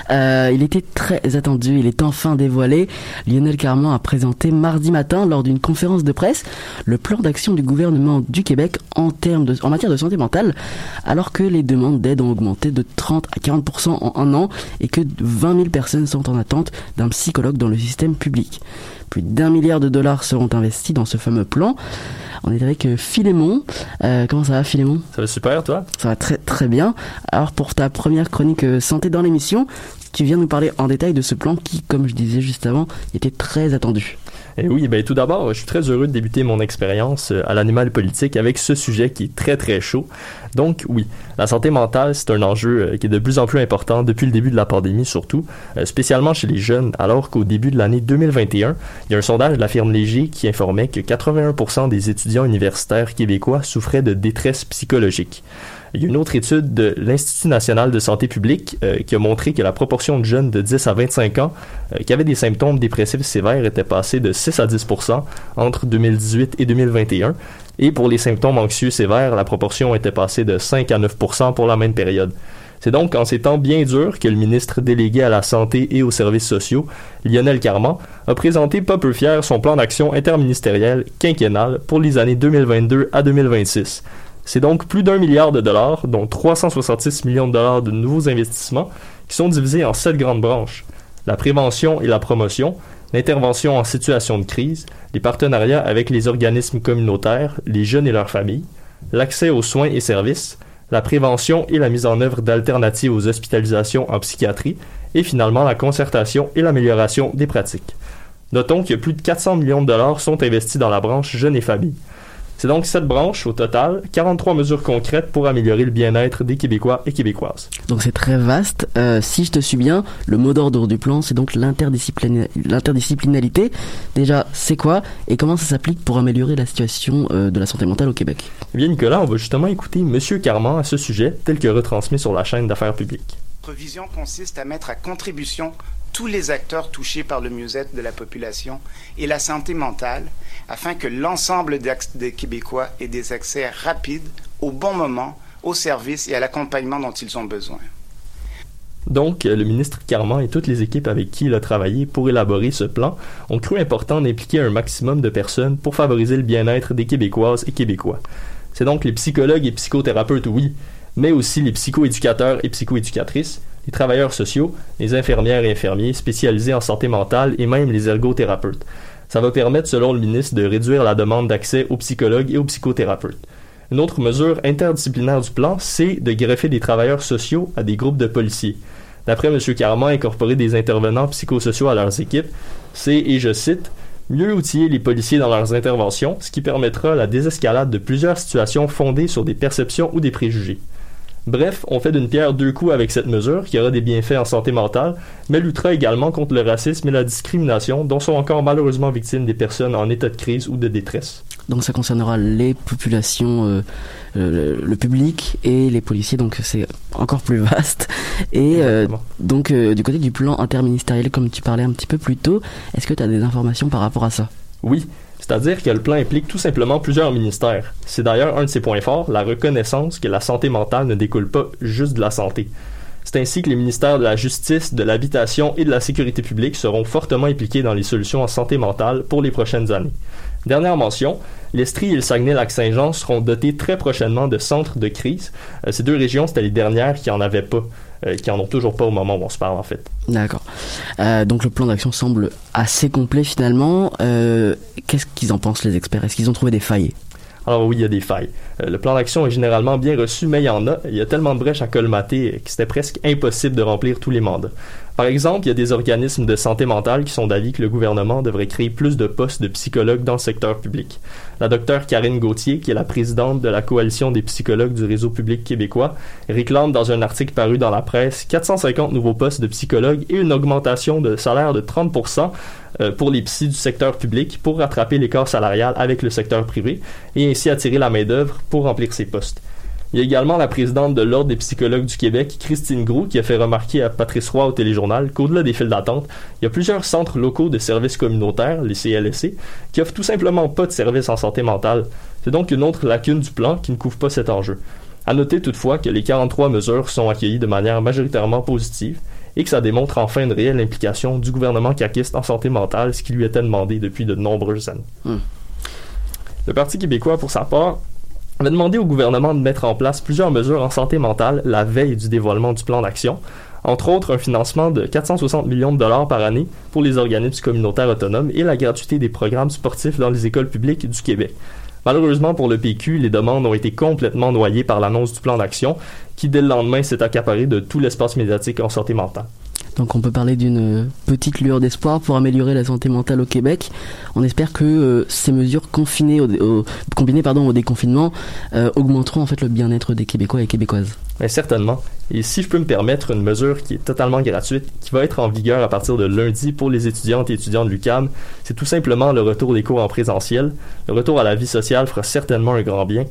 Euh, il était très attendu, il est enfin dévoilé. Lionel Carman a présenté mardi matin lors d'une conférence de presse le plan d'action du gouvernement du Québec en, en matière de santé mentale, alors que les demandes d'aide ont augmenté de 30 à 40% en un an et que 20 000 personnes sont en attente d'un psychologue dans le système public. Plus d'un milliard de dollars seront investis dans ce fameux plan. On est avec euh, Philémon. Euh, comment ça va Philémon?
Ça va super, toi?
Ça va très très bien. Alors pour ta première chronique euh, santé dans l'émission, tu viens nous parler en détail de ce plan qui, comme je disais juste avant, était très attendu.
Et oui, ben tout d'abord, je suis très heureux de débuter mon expérience euh, à l'animal politique avec ce sujet qui est très très chaud. Donc oui, la santé mentale, c'est un enjeu euh, qui est de plus en plus important depuis le début de la pandémie surtout, euh, spécialement chez les jeunes, alors qu'au début de l'année 2021, il y a un sondage de la firme Léger qui informait que 81% des étudiants universitaires québécois souffraient de détresse psychologique. Il y a une autre étude de l'Institut national de santé publique euh, qui a montré que la proportion de jeunes de 10 à 25 ans euh, qui avaient des symptômes dépressifs sévères était passée de 6 à 10% entre 2018 et 2021. Et pour les symptômes anxieux sévères, la proportion était passée de 5 à 9% pour la même période. C'est donc en ces temps bien durs que le ministre délégué à la santé et aux services sociaux, Lionel Carman, a présenté pas peu fier son plan d'action interministériel quinquennal pour les années 2022 à 2026. C'est donc plus d'un milliard de dollars, dont 366 millions de dollars de nouveaux investissements, qui sont divisés en sept grandes branches. La prévention et la promotion, l'intervention en situation de crise, les partenariats avec les organismes communautaires, les jeunes et leurs familles, l'accès aux soins et services, la prévention et la mise en œuvre d'alternatives aux hospitalisations en psychiatrie, et finalement la concertation et l'amélioration des pratiques. Notons que plus de 400 millions de dollars sont investis dans la branche jeunes et familles. C'est donc cette branche, au total, 43 mesures concrètes pour améliorer le bien-être des Québécois et Québécoises.
Donc c'est très vaste. Euh, si je te suis bien, le mot d'ordre du plan, c'est donc l'interdisciplina- l'interdisciplinarité. Déjà, c'est quoi et comment ça s'applique pour améliorer la situation euh, de la santé mentale au Québec?
Eh bien, Nicolas, on va justement écouter Monsieur Carman à ce sujet, tel que retransmis sur la chaîne d'affaires publiques.
Notre vision consiste à mettre à contribution tous les acteurs touchés par le mieux-être de la population et la santé mentale afin que l'ensemble des, Québécois aient des accès rapides, au bon moment, aux services et à l'accompagnement dont ils ont besoin.
Donc, euh, le ministre Carman et toutes les équipes avec qui il a travaillé pour élaborer ce plan ont cru important d'impliquer un maximum de personnes pour favoriser le bien-être des Québécoises et Québécois. C'est donc les psychologues et psychothérapeutes, oui, mais aussi les psychoéducateurs et psychoéducatrices, les travailleurs sociaux, les infirmières et infirmiers spécialisés en santé mentale et même les ergothérapeutes. Ça va permettre, selon le ministre, de réduire la demande d'accès aux psychologues et aux psychothérapeutes. Une autre mesure interdisciplinaire du plan, c'est de greffer des travailleurs sociaux à des groupes de policiers. D'après M. Carman, incorporer des intervenants psychosociaux à leurs équipes, c'est, et je cite, mieux outiller les policiers dans leurs interventions, ce qui permettra la désescalade de plusieurs situations fondées sur des perceptions ou des préjugés. Bref, on fait d'une pierre deux coups avec cette mesure qui aura des bienfaits en santé mentale, mais luttera également contre le racisme et la discrimination dont sont encore malheureusement victimes des personnes en état de crise ou de détresse.
Donc ça concernera les populations, euh, euh, le public et les policiers, donc c'est encore plus vaste. Et euh, donc du côté du plan interministériel, comme tu parlais un petit peu plus tôt, est-ce que tu as des informations par rapport à ça?
Oui, c'est-à-dire que le plan implique tout simplement plusieurs ministères. C'est d'ailleurs un de ses points forts, la reconnaissance que la santé mentale ne découle pas juste de la santé. C'est ainsi que les ministères de la Justice, de l'Habitation et de la Sécurité publique seront fortement impliqués dans les solutions en santé mentale pour les prochaines années. Dernière mention, l'Estrie et le Saguenay-Lac-Saint-Jean seront dotés très prochainement de centres de crise. Euh, ces deux régions, c'était les dernières qui en avaient pas, qui en ont toujours pas au moment où on se parle en fait.
D'accord. Euh, donc le plan d'action semble assez complet finalement. Euh, Qu'est-ce qu'ils en pensent les experts? Est-ce qu'ils ont trouvé des failles?
Alors oui, il y a des failles. Euh, le plan d'action est généralement bien reçu, mais il y en a. Il y a tellement de brèches à colmater que c'était presque impossible de remplir tous les mandats. Par exemple, il y a des organismes de santé mentale qui sont d'avis que le gouvernement devrait créer plus de postes de psychologues dans le secteur public. La docteure Karine Gauthier, qui est la présidente de la coalition des psychologues du réseau public québécois, réclame dans un article paru dans la presse 450 nouveaux postes de psychologues et une augmentation de salaire de 30% euh, pour les psys du secteur public pour rattraper l'écart salarial avec le secteur privé et ainsi attirer la main-d'œuvre pour remplir ces postes. Il y a également la présidente de l'Ordre des psychologues du Québec, Christine Groux, qui a fait remarquer à Patrice Roy au téléjournal qu'au-delà des files d'attente, il y a plusieurs centres locaux de services communautaires, les CLSC, qui offrent tout simplement pas de services en santé mentale. C'est donc une autre lacune du plan qui ne couvre pas cet enjeu. À noter toutefois que les 43 mesures sont accueillies de manière majoritairement positive et que ça démontre enfin une réelle implication du gouvernement caquiste en santé mentale, ce qui lui était demandé depuis de nombreuses années.
Hmm.
Le Parti québécois, pour sa part, avait demandé au gouvernement de mettre en place plusieurs mesures en santé mentale la veille du dévoilement du plan d'action, entre autres un financement de 460 millions de dollars par année pour les organismes communautaires autonomes et la gratuité des programmes sportifs dans les écoles publiques du Québec. Malheureusement pour le PQ, les demandes ont été complètement noyées par l'annonce du plan d'action, qui dès le lendemain s'est accaparé de tout l'espace médiatique en santé mentale.
Donc on peut parler d'une petite lueur d'espoir pour améliorer la santé mentale au Québec. On espère que euh, ces mesures confinées combinées pardon, au déconfinement euh, augmenteront en fait le bien-être des Québécois et Québécoises.
Certainement. Et si je peux me permettre une mesure qui est totalement gratuite, qui va être en vigueur à partir de lundi pour les étudiantes et étudiants de l'UCAM, c'est tout simplement le retour des cours en présentiel. Le retour à la vie sociale fera certainement un grand bien.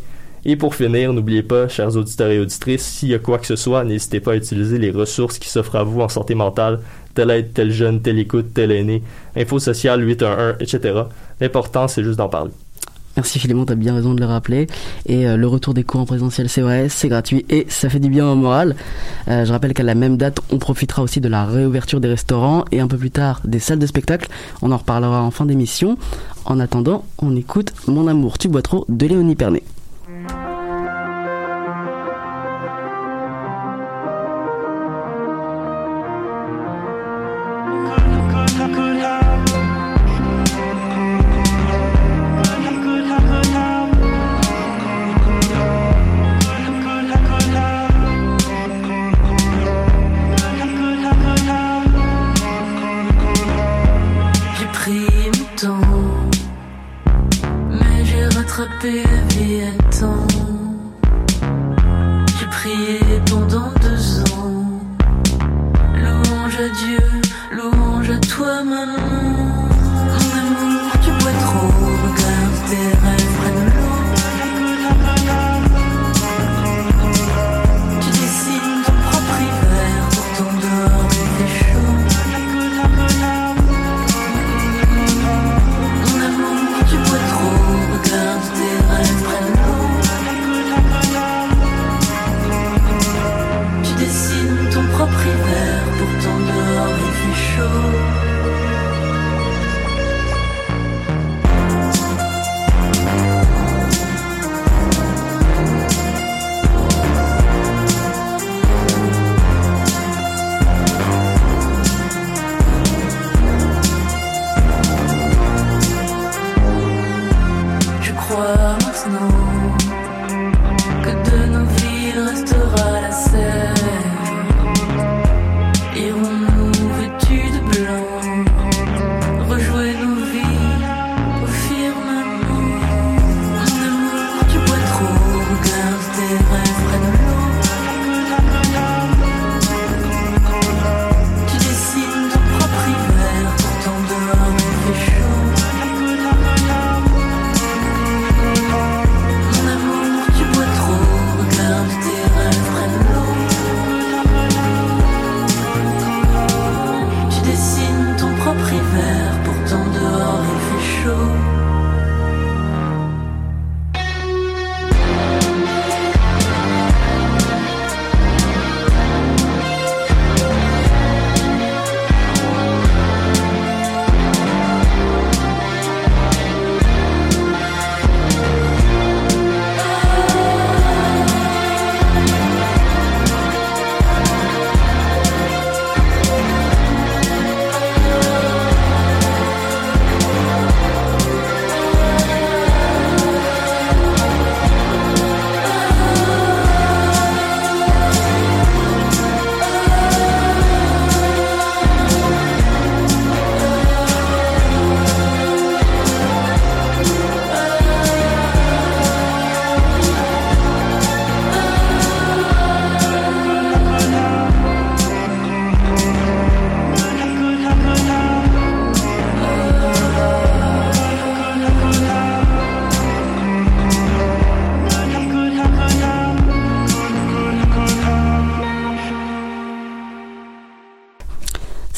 Et pour finir, n'oubliez pas, chers auditeurs et auditrices, s'il y a quoi que ce soit, n'hésitez pas à utiliser les ressources qui s'offrent à vous en santé mentale, telle aide, tel jeune, telle écoute, tel aîné, info sociale 811, etc. L'important, c'est juste d'en parler.
Merci Philémon, t'as bien raison de le rappeler. Et euh, le retour des cours en présentiel, c'est vrai, c'est gratuit et ça fait du bien au moral. Euh, je rappelle qu'à la même date, on profitera aussi de la réouverture des restaurants et un peu plus tard des salles de spectacle. On en reparlera en fin d'émission. En attendant, on écoute Mon amour, tu bois trop de Léonie Pernet.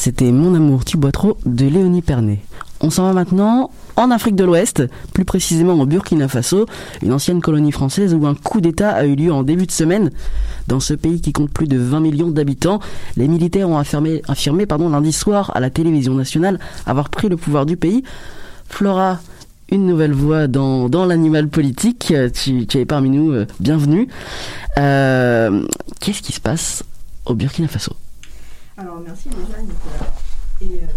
C'était Mon amour, tu bois trop de Léonie Pernet. On s'en va maintenant en Afrique de l'Ouest, plus précisément au Burkina Faso, une ancienne colonie française où un coup d'État a eu lieu en début de semaine. Dans ce pays qui compte plus de 20 millions d'habitants, les militaires ont affirmé, lundi soir à la télévision nationale avoir pris le pouvoir du pays. Flora, une nouvelle voix dans, l'animal politique, tu, tu es parmi nous, euh, bienvenue. Euh, Qu'est-ce qui se passe au Burkina Faso?
Alors merci déjà Nicolas. Et, euh,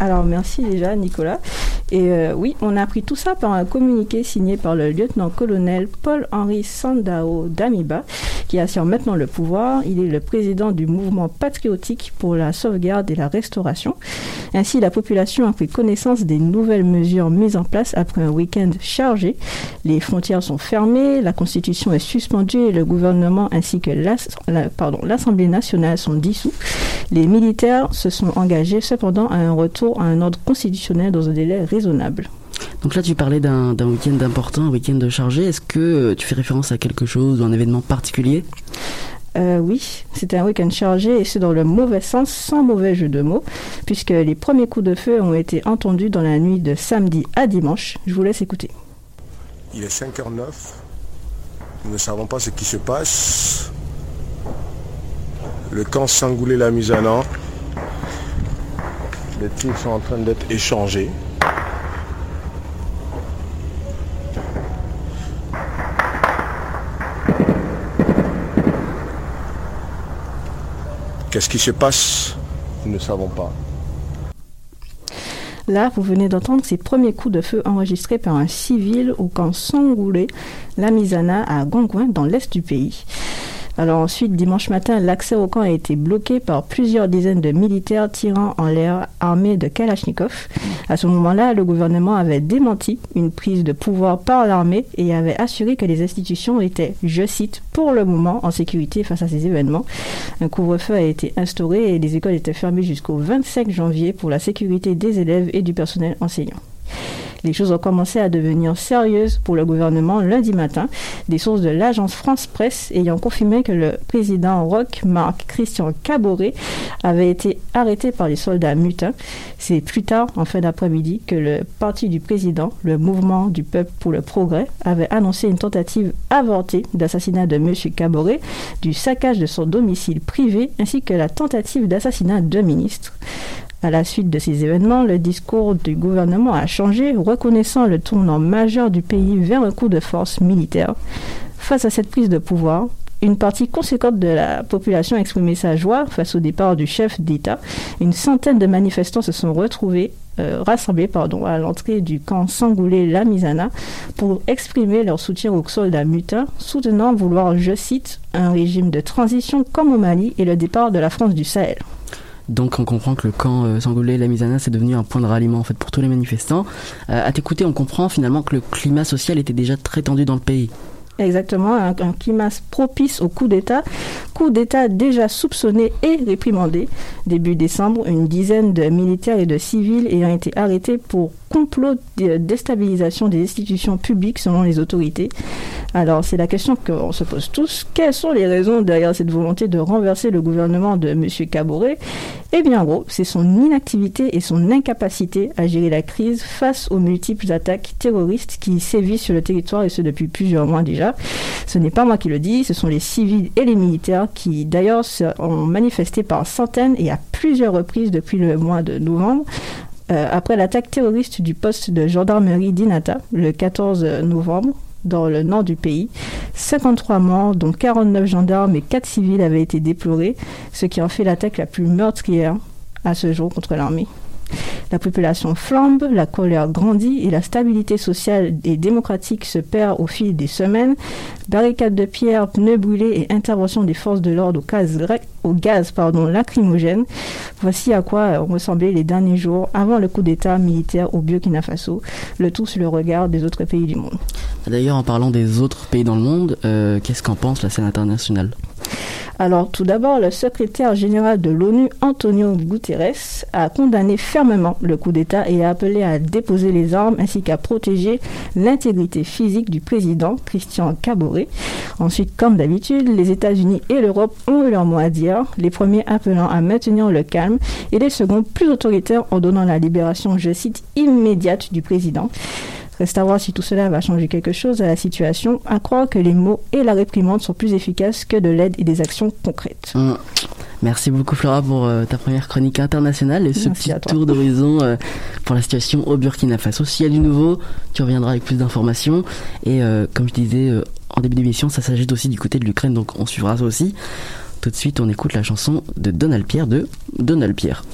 Alors merci déjà Nicolas. Et euh, oui, on a appris tout ça par un communiqué signé par le lieutenant-colonel Paul-Henri Sandao Damiba, qui assure maintenant le pouvoir. Il est le président du mouvement patriotique pour la sauvegarde et la restauration. Ainsi, la population a pris connaissance des nouvelles mesures mises en place après un week-end chargé. Les frontières sont fermées, la constitution est suspendue et le gouvernement ainsi que l'Assemblée nationale sont dissous. Les militaires se sont engagés cependant à un retour à un ordre constitutionnel dans un délai raisonnable.
Donc là, tu parlais d'un week-end important, un week-end chargé. Est-ce que euh, tu fais référence à quelque chose ou un événement particulier?
Euh, oui, c'était un week-end chargé et c'est dans le mauvais sens, sans mauvais jeu de mots, puisque les premiers coups de feu ont été entendus dans la nuit de samedi à dimanche. Je vous laisse écouter.
Il est 5h09. Nous ne savons pas ce qui se passe. Le camp Sangoulé la. Les tirs sont en train d'être échangés. Qu'est-ce qui se passe? Nous ne savons pas.
Là, vous venez d'entendre ces premiers coups de feu enregistrés par un civil au camp Sangoulé, la Misana, à Gongouin, dans l'est du pays. Alors ensuite, dimanche matin, l'accès au camp a été bloqué par plusieurs dizaines de militaires tirant en l'air armés de Kalachnikov. À ce moment-là, le gouvernement avait démenti une prise de pouvoir par l'armée et avait assuré que les institutions étaient, je cite, pour le moment en sécurité face à ces événements. Un couvre-feu a été instauré et les écoles étaient fermées jusqu'au 25 janvier pour la sécurité des élèves et du personnel enseignant. Les choses ont commencé à devenir sérieuses pour le gouvernement lundi matin. Des sources de l'agence France Presse ayant confirmé que le président Roch Marc Christian Caboret avait été arrêté par les soldats mutins. C'est plus tard, en fin d'après-midi, que le parti du président, le mouvement du peuple pour le progrès, avait annoncé une tentative avortée d'assassinat de M. Caboret, du saccage de son domicile privé ainsi que la tentative d'assassinat de ministres. À la suite de ces événements, le discours du gouvernement a changé, reconnaissant le tournant majeur du pays vers un coup de force militaire. Face à cette prise de pouvoir, une partie conséquente de la population a exprimé sa joie face au départ du chef d'État. Une centaine de manifestants se sont retrouvés, euh, rassemblés pardon, à l'entrée du camp Sangoulé-La Misana pour exprimer leur soutien aux soldats mutins, soutenant vouloir, je cite, un régime de transition comme au Mali et le départ de la France du Sahel.
Donc on comprend que le camp euh, Sangoulé la Misana c'est devenu un point de ralliement en fait pour tous les manifestants. Euh, à t'écouter, on comprend finalement que le climat social était déjà très tendu dans le pays.
Exactement, un, climat propice au coup d'État. Coup d'État déjà soupçonné et réprimandé. Début décembre, une dizaine de militaires et de civils ayant été arrêtés pour complot de déstabilisation des institutions publiques selon les autorités. Alors, c'est la question qu'on se pose tous. Quelles sont les raisons derrière cette volonté de renverser le gouvernement de M. Caboret? Eh bien, en gros, c'est son inactivité et son incapacité à gérer la crise face aux multiples attaques terroristes qui sévissent sur le territoire et ce depuis plusieurs mois déjà. Ce n'est pas moi qui le dis, ce sont les civils et les militaires qui, d'ailleurs, ont manifesté par centaines et à plusieurs reprises depuis le mois de novembre. Euh, après l'attaque terroriste du poste de gendarmerie d'Inata le 14 novembre dans le nord du pays. 53 morts, dont 49 gendarmes et 4 civils avaient été déplorés, ce qui en fait l'attaque la plus meurtrière à ce jour contre l'armée. La population flambe, la colère grandit et la stabilité sociale et démocratique se perd au fil des semaines. Barricades de pierre, pneus brûlés et intervention des forces de l'ordre au gaz, au gaz lacrymogène. Voici à quoi ressemblé les derniers jours avant le coup d'État militaire au Burkina Faso, le tout sur le regard des autres pays du monde.
D'ailleurs, en parlant des autres pays dans le monde, euh, qu'est-ce qu'en pense la scène internationale?
Alors, tout d'abord, le secrétaire général de l'ONU, Antonio Guterres, a condamné fermement le coup d'État et a appelé à déposer les armes ainsi qu'à protéger l'intégrité physique du président, Christian Caboret. Ensuite, comme d'habitude, les États-Unis et l'Europe ont eu leur mot à dire, les premiers appelant à maintenir le calme et les seconds plus autoritaires en donnant la libération, je cite, immédiate du président. Reste à voir si tout cela va changer quelque chose à la situation, à croire que les mots et la réprimande sont plus efficaces que de l'aide et des actions concrètes.
Hum. Merci beaucoup Flora pour euh, ta première chronique internationale et ce
Merci
petit tour d'horizon euh, pour la situation au Burkina Faso. S'il y a du nouveau, tu reviendras avec plus d'informations. Et euh, comme je disais en début d'émission, ça s'agit aussi du côté de l'Ukraine, donc on suivra ça aussi. Tout de suite, on écoute la chanson de Donald Pierre de Donald Pierre.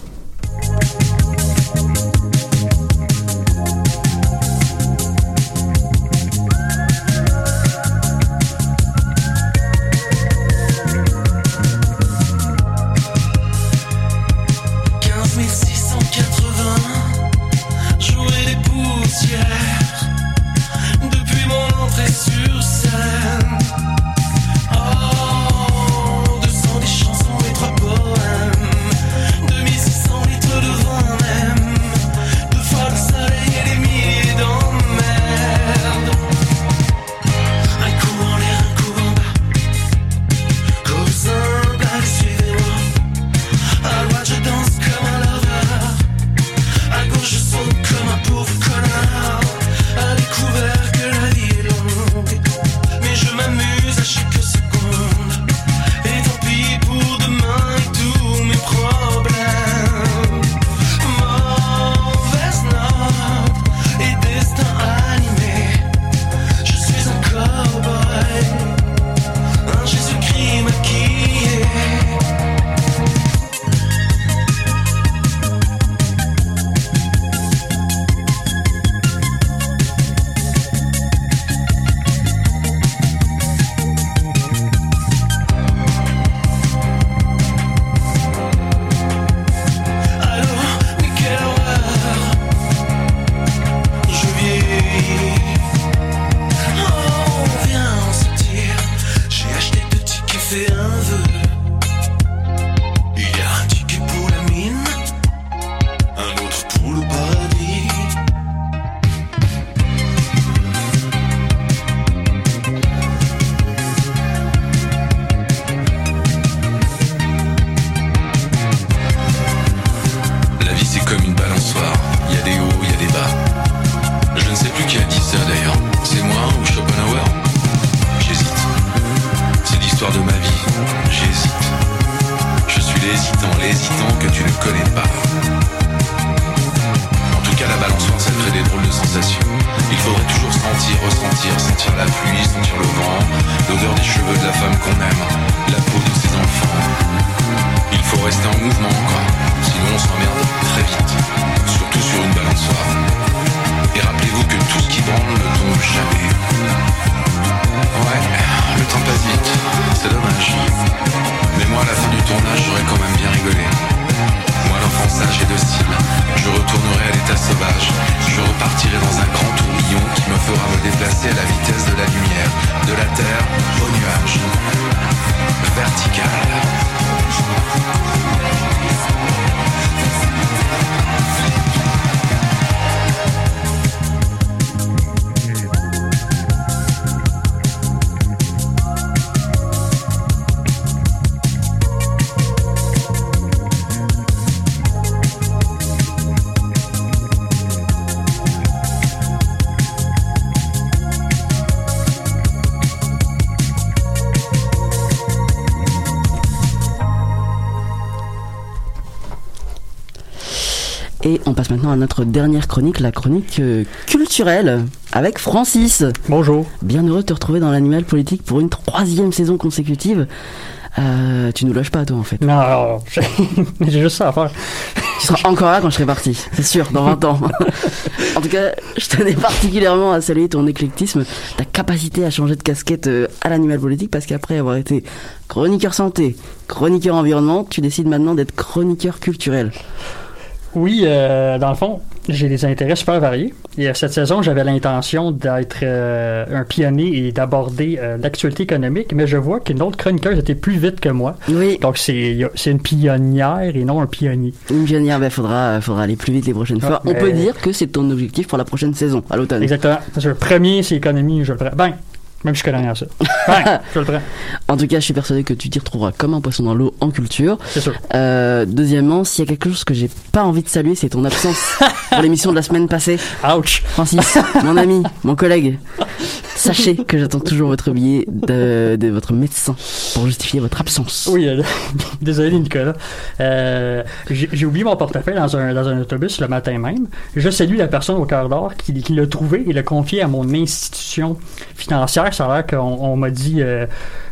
Passe
maintenant à notre dernière chronique, la chronique euh, culturelle, avec Francis.
Bonjour.
Bien heureux de te retrouver dans l'animal politique pour une troisième saison consécutive. Euh, tu nous lâches pas, toi, en fait.
Non, alors, j'ai [LAUGHS] j'ai juste ça à faire.
Tu seras encore là quand je serai parti, c'est sûr, dans 20 ans. en tout cas, je tenais particulièrement à saluer ton éclectisme, ta capacité à changer de casquette euh, à l'animal politique, parce qu'après avoir été chroniqueur santé, chroniqueur environnement, tu décides maintenant d'être chroniqueur culturel.
Oui, euh, dans le fond, j'ai des intérêts super variés. Et euh, cette saison, j'avais l'intention d'être euh, un pionnier et d'aborder euh, l'actualité économique, mais je vois qu'une autre chroniqueuse était plus vite que moi.
Oui.
Donc c'est une pionnière et non un pionnier.
Une pionnière, ben faudra, faudra aller plus vite les prochaines fois.
Ouais,
On peut dire que c'est ton objectif pour la prochaine saison, à l'automne.
Exactement. Parce que le premier, c'est économie, je le. Ben, même si je connais rien à ça. Ben, je le prends.
En tout cas, je suis persuadé que tu t'y retrouveras comme un poisson dans l'eau en culture.
C'est sûr.
Euh, deuxièmement, s'il y a quelque chose que j'ai pas envie de saluer, c'est ton absence [LAUGHS] pour l'émission de la semaine passée.
Ouch.
Francis, mon ami, mon collègue, sachez que j'attends toujours votre billet de, de votre médecin pour justifier votre absence.
Oui, euh, [LAUGHS] désolé Nicolas. Euh, j'ai j'ai oublié mon portefeuille dans un, dans un autobus le matin même. Je salue la personne au cœur d'or qui, qui l'a trouvé et l'a confié à mon institution financière. Ça a l'air qu'on on m'a dit euh,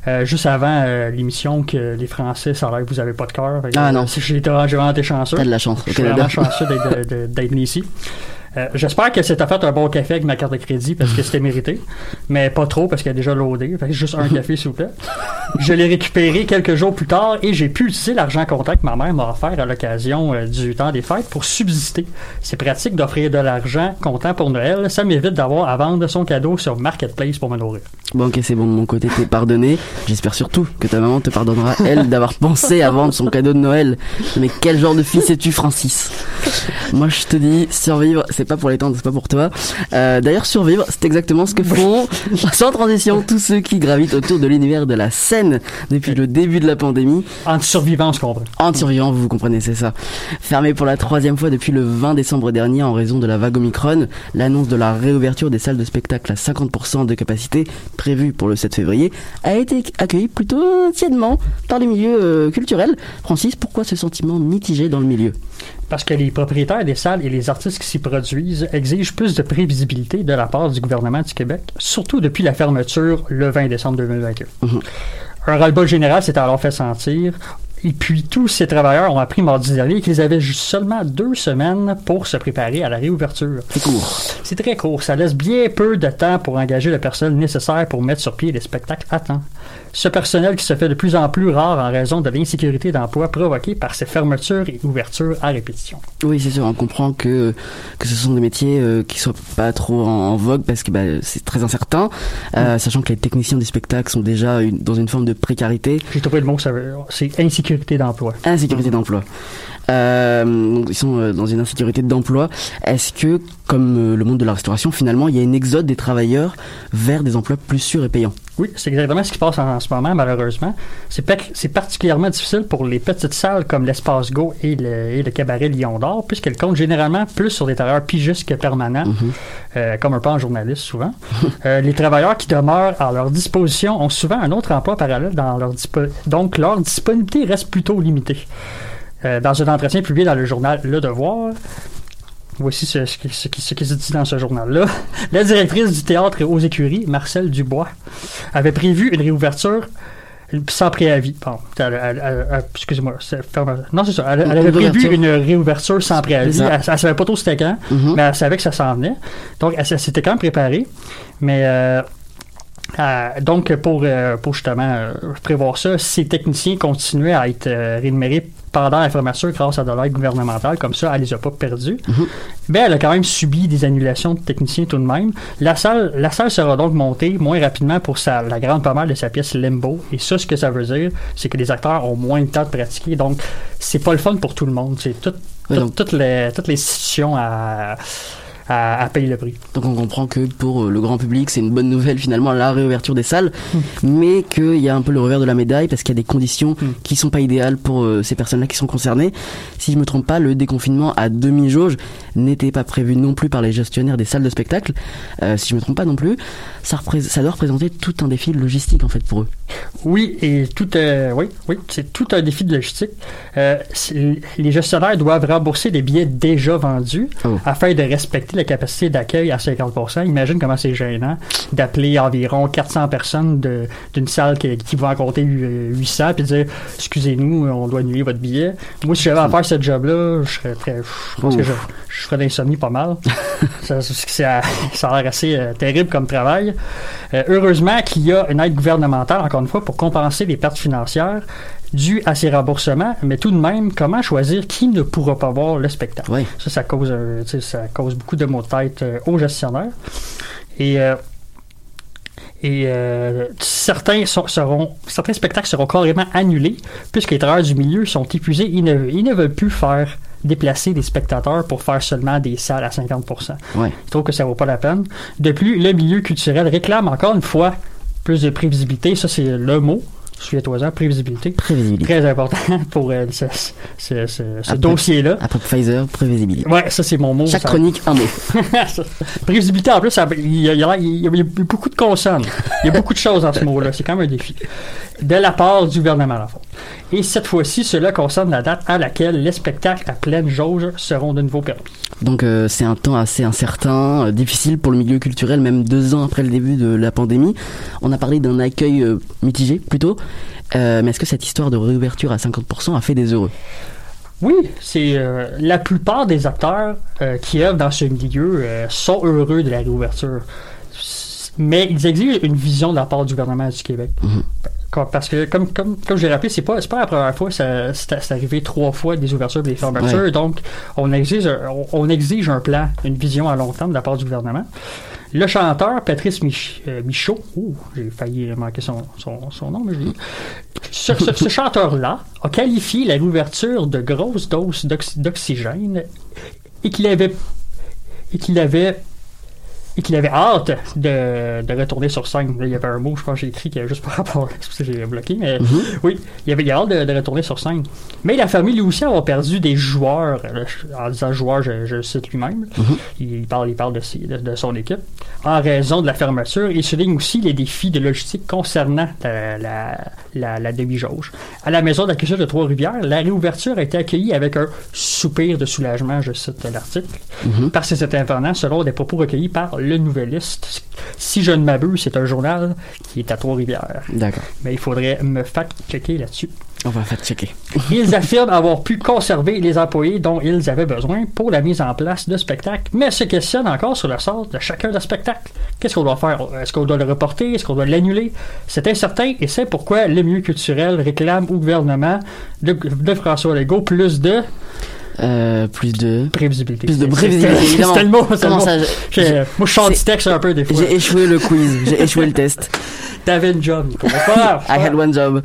euh, juste avant euh, l'émission que les Français, ça a l'air que vous avez pas de cœur.
Ah, non.
J'ai j'ai vraiment été chanceux.
T'as de la chance, Canada.
vraiment chanceux d'être- de- d'être venu ici. Euh, J'espère que c'est fait un bon café avec ma carte de crédit parce que c'était mérité, mais pas trop parce qu'elle a déjà loadé. Fait que juste un [LAUGHS] café s'il vous plaît. Je l'ai récupéré quelques jours plus tard et j'ai pu utiliser l'argent comptant que ma mère m'a offert à l'occasion euh, du temps des fêtes pour subsister. C'est pratique d'offrir de l'argent comptant pour Noël. Ça m'évite d'avoir à vendre son cadeau sur Marketplace pour me nourrir.
Bon, ok, c'est bon, de mon côté, t'es pardonné. J'espère surtout que ta maman te pardonnera, elle, d'avoir pensé à vendre son cadeau de Noël. Mais quel genre de fils es-tu, Francis? Moi, je te dis, survivre, c'est pas pour les tendre, c'est pas pour toi. Euh, D'ailleurs, survivre, c'est exactement ce que font, [LAUGHS] sans transition, tous ceux qui gravitent autour de l'univers de la scène depuis le début de la pandémie.
Anti-survivant, je comprends.
Anti-survivant, vous vous comprenez, c'est ça. Fermé pour la troisième fois depuis le 20 décembre dernier en raison de la vague Omicron, l'annonce de la réouverture des salles de spectacle à 50% de capacité prévue pour le 7 février a été accueillie plutôt tièdement par les milieux euh, culturels. Francis, pourquoi ce sentiment mitigé dans le milieu?
Parce que les propriétaires des salles et les artistes qui s'y produisent exigent plus de prévisibilité de la part du gouvernement du Québec, surtout depuis la fermeture le 20 décembre 2021. Un ras-le-bas général s'est alors fait sentir. Et puis, tous ces travailleurs ont appris mardi dernier qu'ils avaient juste seulement deux semaines pour se préparer à la réouverture.
C'est court.
C'est très court. Ça laisse bien peu de temps pour engager le personnel nécessaire pour mettre sur pied les spectacles à temps. Ce personnel qui se fait de plus en plus rare en raison de l'insécurité d'emploi provoquée par ces fermetures et ouvertures à répétition.
Oui, c'est sûr, on comprend que, que ce sont des métiers euh, qui soient pas trop en, en vogue parce que bah, c'est très incertain, euh, sachant que les techniciens des spectacles sont déjà une- dans une forme de précarité.
J'ai trouvé le mot, c'est insécurité d'emploi.
Insécurité d'emploi. Euh, donc ils sont euh, dans une insécurité d'emploi. Est-ce que, comme euh, le monde de la restauration, finalement, il y a une exode des travailleurs vers des emplois plus sûrs et payants?
Oui, c'est exactement ce qui se passe en, en ce moment, malheureusement. C'est pa- c'est particulièrement difficile pour les petites salles comme l'Espace Go et le, et le cabaret Lion d'Or, puisqu'elles comptent généralement plus sur des travailleurs pigistes que permanents, euh, comme un peu en journaliste souvent. [LAUGHS] Euh, les travailleurs qui demeurent à leur disposition ont souvent un autre emploi parallèle dans leur donc leur disponibilité reste plutôt limitée. Euh, dans un entretien publié dans le journal Le Devoir, Voici ce, ce qui, ce qui- ce qui se dit dans ce journal-là. [LAUGHS] La directrice du théâtre aux écuries, Marcel Dubois, avait prévu une réouverture sans préavis. Elle- elle- elle- elle- excusez-moi. c'est ferme- Non, c'est ça. Elle, elle avait prévu une réouverture sans préavis. Elle, elle savait pas trop c'était quand,
Mhm.
mais elle savait que ça s'en venait. Donc, elle, s- s'était quand même préparée. Mais euh, euh, donc, pour, euh, pour justement euh, prévoir ça, ces techniciens continuaient à être rémunérés pendant la fermeture grâce à de l'aide gouvernementale. Comme ça, elle les a pas perdus. Mais elle a quand même subi des annulations de techniciens tout de même. La salle, la salle sera donc montée moins rapidement pour sa, la grande pas mal de sa pièce Limbo. Et ça, ce que ça veut dire, c'est que les acteurs ont moins de temps de pratiquer. Donc, c'est pas le fun pour tout le monde. C'est tout, tout- toutes les, toutes les institutions à, à, à payer le prix.
Donc on comprend que pour euh, le grand public, c'est une bonne nouvelle finalement la réouverture des salles, mais qu'il y a un peu le revers de la médaille parce qu'il y a des conditions qui sont pas idéales pour euh, ces personnes-là qui sont concernées. Si je me trompe pas, le déconfinement à demi-jauge n'était pas prévu non plus par les gestionnaires des salles de spectacle. Euh, si je me trompe pas non plus, ça, doit représenter tout un défi logistique en fait pour eux.
Oui, et tout, euh, oui, oui, c'est tout un défi de logistique. Les gestionnaires doivent rembourser des billets déjà vendus
Oh.
afin de respecter la capacité d'accueil à 50% Imagine comment c'est gênant d'appeler environ 400 personnes d'une salle qui, qui va en compter euh, 800 puis de dire excusez-nous, on doit annuler votre billet. Moi, si j'avais à faire ce job-là, je serais très, je pense que je, je ferais d'insomnie pas mal. [LAUGHS] ça, ça a l'air assez euh, terrible comme travail. Euh, heureusement qu'il y a une aide gouvernementale, encore une fois, pour compenser les pertes financières dû à ces remboursements, mais tout de même, comment choisir qui ne pourra pas voir le spectacle? Ça, ça cause, euh, ça cause beaucoup de maux de tête euh, aux gestionnaires. Et, euh, et euh, certains, sont- seront, certains spectacles seront carrément annulés puisque les travailleurs du milieu sont épuisés. Ils ne, ils ne veulent plus faire déplacer des spectateurs pour faire seulement des salles à 50
Ouais.
Ils trouvent que ça vaut pas la peine. De plus, le milieu culturel réclame encore une fois plus de prévisibilité. Ça, c'est le mot. Souviens-toi-en, prévisibilité.
Prévisibilité.
Très important [LAUGHS] pour euh, ce, ce- ce- ce
Après-
dossier-là.
Après Pfizer, prévisibilité.
Ouais, ça c'est mon mot.
Chaque
ça-
chronique, un mot. [LAUGHS]
Prévisibilité, en plus, il y, y a beaucoup de consonnes. Il y a beaucoup de choses dans ce mot-là. C'est quand même un défi. De la part du gouvernement, à la fois. Et cette fois-ci, cela concerne la date à laquelle les spectacles à pleine jauge seront de nouveau permis.
Donc euh, c'est un temps assez incertain, euh, difficile pour le milieu culturel, même deux ans après le début de la pandémie. On a parlé d'un accueil euh, mitigé plutôt. Mais est-ce que cette histoire de réouverture à 50% a fait des heureux?
Oui, c'est euh, la plupart des acteurs euh, qui œuvrent dans ce milieu euh, sont heureux de la réouverture. Mais ils exigent une vision de la part du gouvernement du Québec. Comme- Parce que, comme, comme, comme j'ai rappelé, c'est pas, c'est pas la première fois, ça- c'est arrivé trois fois des ouvertures et des fermetures.
Ouais.
Donc, on exige, un- on, on exige un plan, une vision à long terme de la part du gouvernement. Le chanteur Patrice Mich- euh, Michaud, ouh, j'ai failli manquer son, son, son nom, mais je dit. Ce, ce- ce chanteur-là a qualifié la réouverture de grosse dose d'oxy- d'oxygène et qu'il avait et qu'il avait et qu'il avait hâte de, de retourner sur scène. Là, il y avait un mot, je pense que j'ai écrit qui avait juste par rapport, pour ça que j'ai bloqué, mais
Mhm.
oui, il avait il hâte de, de retourner sur scène. Mais il a famille lui aussi avoir perdu des joueurs, euh, en disant joueurs, je, cite lui-même,
Mhm.
il parle, il parle de, ses- de, de son équipe, en raison de la fermeture. Il souligne aussi les défis de logistique concernant la, la, la, la demi-jauge. À la maison de la culture de Trois-Rivières, la réouverture a été accueillie avec un soupir de soulagement, je cite l'article,
Mhm.
par ses intervenants selon des propos recueillis par Le Nouvelliste. Si je ne m'abuse, c'est un journal qui est à Trois-Rivières.
D'accord.
Mais il faudrait me fact-checker là-dessus.
On va fact-checker. [LAUGHS]
Ils affirment avoir pu conserver les employés dont ils avaient besoin pour la mise en place de spectacles, mais se questionnent encore sur le sort de chacun des spectacles. Qu'est-ce qu'on doit faire? Est-ce qu'on doit le reporter? Est-ce qu'on doit l'annuler? C'est incertain et c'est pourquoi le milieu culturel réclame au gouvernement de, de François Legault plus de
Euh, plus de
prévisibilité.
Plus de prévisibilité.
C'était le mot.
Comment ça, je-
moi, je chante du texte un peu des fois.
J'ai échoué le quiz, j'ai échoué le test. [LAUGHS]
T'avais une job, pas [LAUGHS] c'est
I had one job.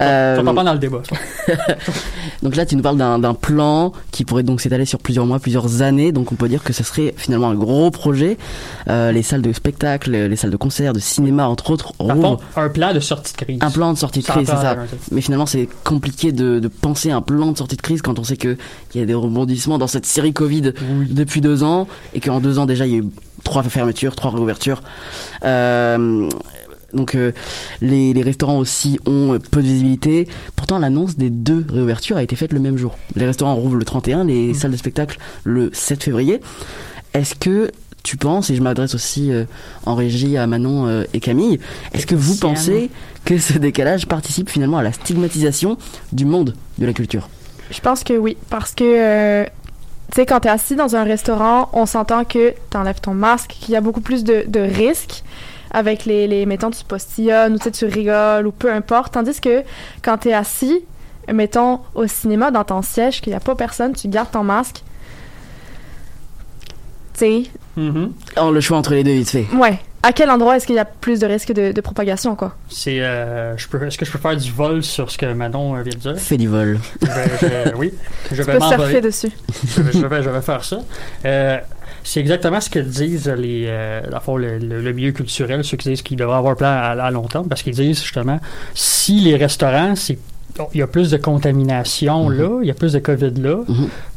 Euh,
Ça tombe pas dans le débat. [LAUGHS]
donc là, tu nous parles d'un plan qui pourrait donc s'étaler sur plusieurs mois, plusieurs années. Donc on peut dire que ce serait finalement un gros projet. Euh, les salles de spectacle, les salles de concert, de cinéma, entre autres,
un plan de sortie de crise.
Un plan de sortie de crise, c'est ça. Mais finalement, c'est compliqué de, de penser un plan de sortie de crise quand on sait qu'il y a des rebondissements dans cette série Covid depuis deux ans et qu'en deux ans déjà, il y a eu trois fermetures, trois réouvertures. Euh, donc euh, les, les restaurants aussi ont peu de visibilité. Pourtant, l'annonce des deux réouvertures a été faite le même jour. Les restaurants rouvrent le 31, les salles de spectacle le 7 février. Est-ce que tu penses, et je m'adresse aussi euh, en régie à Manon euh, et Camille, est-ce que vous pensez que ce décalage participe finalement à la stigmatisation du monde de la culture?
Je pense que oui, parce que, euh, tu sais, quand t'es assis dans un restaurant, on s'entend que t'enlèves ton masque, qu'il y a beaucoup plus de, de risques avec les, les, mettons, tu postillonnes ou tu rigoles ou peu importe. Tandis que quand t'es assis, mettons, au cinéma, dans ton siège, qu'il n'y a pas personne, tu gardes ton masque. Tu sais,
Oh, le choix entre les deux, vite fait.
ouais. À quel endroit est-ce qu'il y a plus de risques de, de propagation, quoi?
C'est, euh, je peux, est-ce que je peux faire du vol sur ce que Manon euh, vient de dire?
Fais du vol.
Je vais- je- oui, je [LAUGHS]
Tu
vais
peux surfer dessus.
Je vais, je vais- je vais faire ça. Euh, c'est exactement ce que disent les, euh, le fond, le, le- le milieu culturel, ceux qui disent qu'ils devraient avoir un plan à, à long terme, parce qu'ils disent justement, si les restaurants, c'est il y a plus de contamination là, il y a plus de COVID là,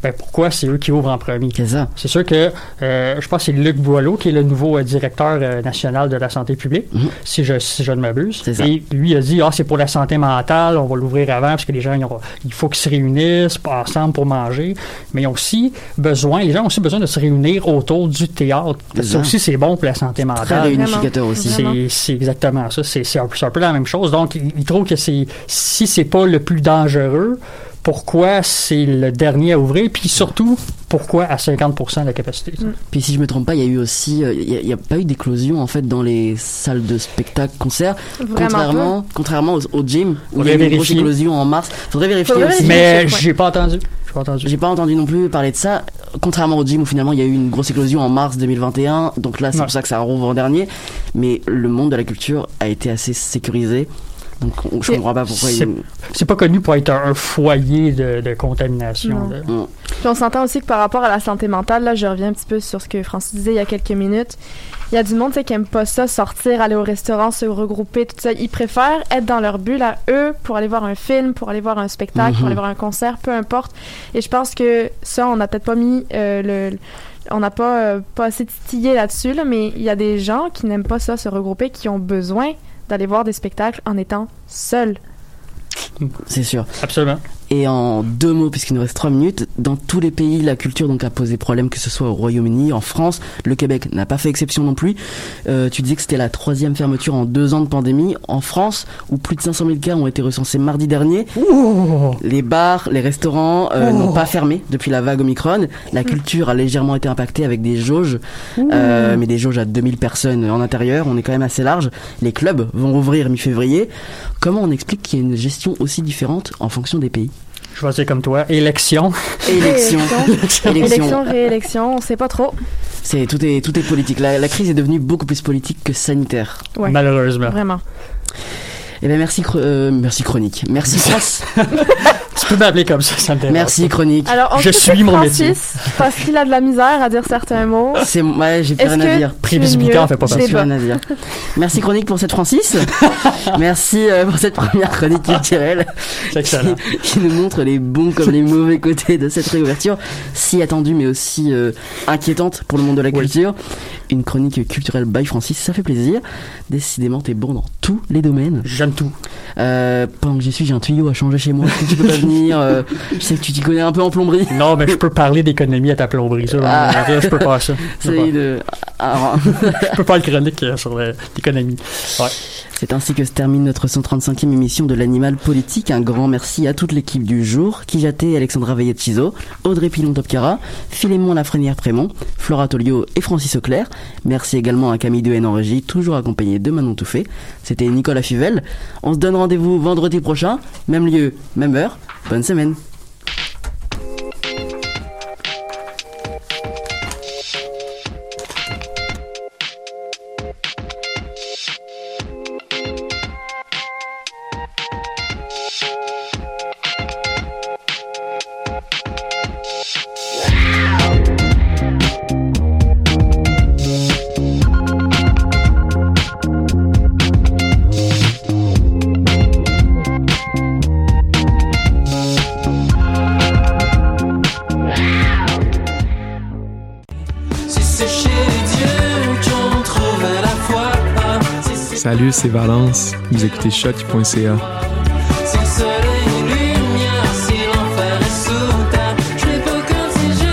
ben pourquoi c'est eux qui ouvrent en premier?
C'est ça.
C'est sûr que euh, je pense que c'est Luc Boileau qui est le nouveau euh, directeur euh, national de la santé publique, si, je, si je ne m'abuse. Et lui a dit ah c'est pour la santé mentale, on va l'ouvrir avant parce que les gens ils ont- il faut qu'ils se réunissent ensemble pour manger, mais ils ont aussi besoin, les gens ont aussi besoin de se réunir autour du théâtre. Ça aussi c'est bon pour la santé mentale.
Très réunificateur aussi.
C'est exactement ça. C'est un, peu- c'est un peu la même chose. Donc, il, il trouve que c'est si c'est pas le plus dangereux, pourquoi c'est le dernier à ouvrir, puis surtout, pourquoi à 50% de la capacité?
Puis si je me trompe pas, il y a eu aussi, euh, il y a- pas eu d'éclosion en fait dans les salles de spectacle, concerts, contrairement, contrairement au, au gym où il y a eu une grosse éclosion en mars. Faudrait vérifier
Faudrait
aussi.
Mais j'ai pas entendu. J'ai pas entendu.
J'ai pas entendu non plus parler de ça. Contrairement au gym où finalement il y a eu une grosse éclosion en mars 2021, donc là c'est
Ouais.
pour ça que ça rouvre en dernier. Mais le monde de la culture a été assez sécurisé, donc on- je comprends pas pourquoi.
c'est-
il-
C'est pas connu pour être un, un foyer de, de contamination. Là.
Mm.
Puis on s'entend aussi que par rapport à la santé mentale, là, je reviens un petit peu sur ce que Francis disait il y a quelques minutes. Il y a du monde qui aime pas ça, sortir, aller au restaurant, se regrouper, tout ça. Ils préfèrent être dans leur bulle à eux pour aller voir un film, pour aller voir un spectacle, pour aller voir un concert, peu importe. Et je pense que ça, on n'a peut-être pas mis euh, le. On n'a pas, euh, pas assez titillé là-dessus, là, mais il y a des gens qui n'aiment pas ça, se regrouper, qui ont besoin d'aller voir des spectacles en étant seuls.
C'est sûr.
Absolument.
Et en deux mots, puisqu'il nous reste trois minutes, dans tous les pays, la culture donc a posé problème, que ce soit au Royaume-Uni, en France, le Québec n'a pas fait exception non plus. Euh, tu disais que c'était la troisième fermeture en deux ans de pandémie. En France, où plus de 500 000 cas ont été recensés mardi dernier, les bars, les restaurants euh,
Oh.
n'ont pas fermé depuis la vague Omicron. La culture a légèrement été impactée avec des jauges, euh, mais des jauges à 2000 personnes en intérieur. On est quand même assez large. Les clubs vont rouvrir mi-février. Comment on explique qu'il y a une gestion aussi différente en fonction des pays?
Je vais dire comme toi. Élection.
Élection.
Élection,
Élection.
réélection, on sait pas trop.
C'est tout est tout est politique. La, la crise est devenue beaucoup plus politique que sanitaire.
Ouais.
Malheureusement.
Vraiment.
Eh ben merci euh, merci chronique. Merci [LAUGHS] France.
Tu peux m'appeler comme ça, ça me dérange
Merci chronique.
Alors, on
Je suis mon
Francis,
métier.
Parce qu'il a de la misère à dire certains mots.
C'est ouais, j'ai plus rien à dire.
Prévisibilité, en fait pas
J'ai
partie.
plus rien à dire. Merci chronique pour cette Francis. [LAUGHS] Merci euh, pour cette première chronique culturelle qui, qui nous montre les bons comme les mauvais côtés de cette réouverture, si attendue mais aussi euh, inquiétante pour le monde de la culture. Une chronique culturelle by Francis, ça fait plaisir. Décidément, t'es bon dans tous les domaines.
J'aime tout.
Euh, pendant que j'y suis, j'ai un tuyau à changer chez moi. Tu peux pas venir [LAUGHS] euh, Je sais que tu t'y connais un peu en plomberie.
Non, mais je peux parler d'économie à ta plomberie. Ça,
Ah.
je peux pas ça. [LAUGHS] Je peux pas.
de... Alors, [LAUGHS]
Je peux pas le chronique euh, sur l'économie. Ouais.
C'est ainsi que se termine notre 135e émission de l'animal politique. Un grand merci à toute l'équipe du jour, Kijaté, Alexandra Veillet-Chizo, Audrey Pilon-Topkara, Philémon Lafrenière-Prémont, Flora Tolio et Francis Auclair. Merci également à Camille Dehaene en régie, toujours accompagné de Manon Touffet. C'était Nicolas Fivel. On se donne rendez-vous vendredi prochain, même lieu, même heure. Bonne semaine.
C'est
Valence. Vous écoutez shot.ca.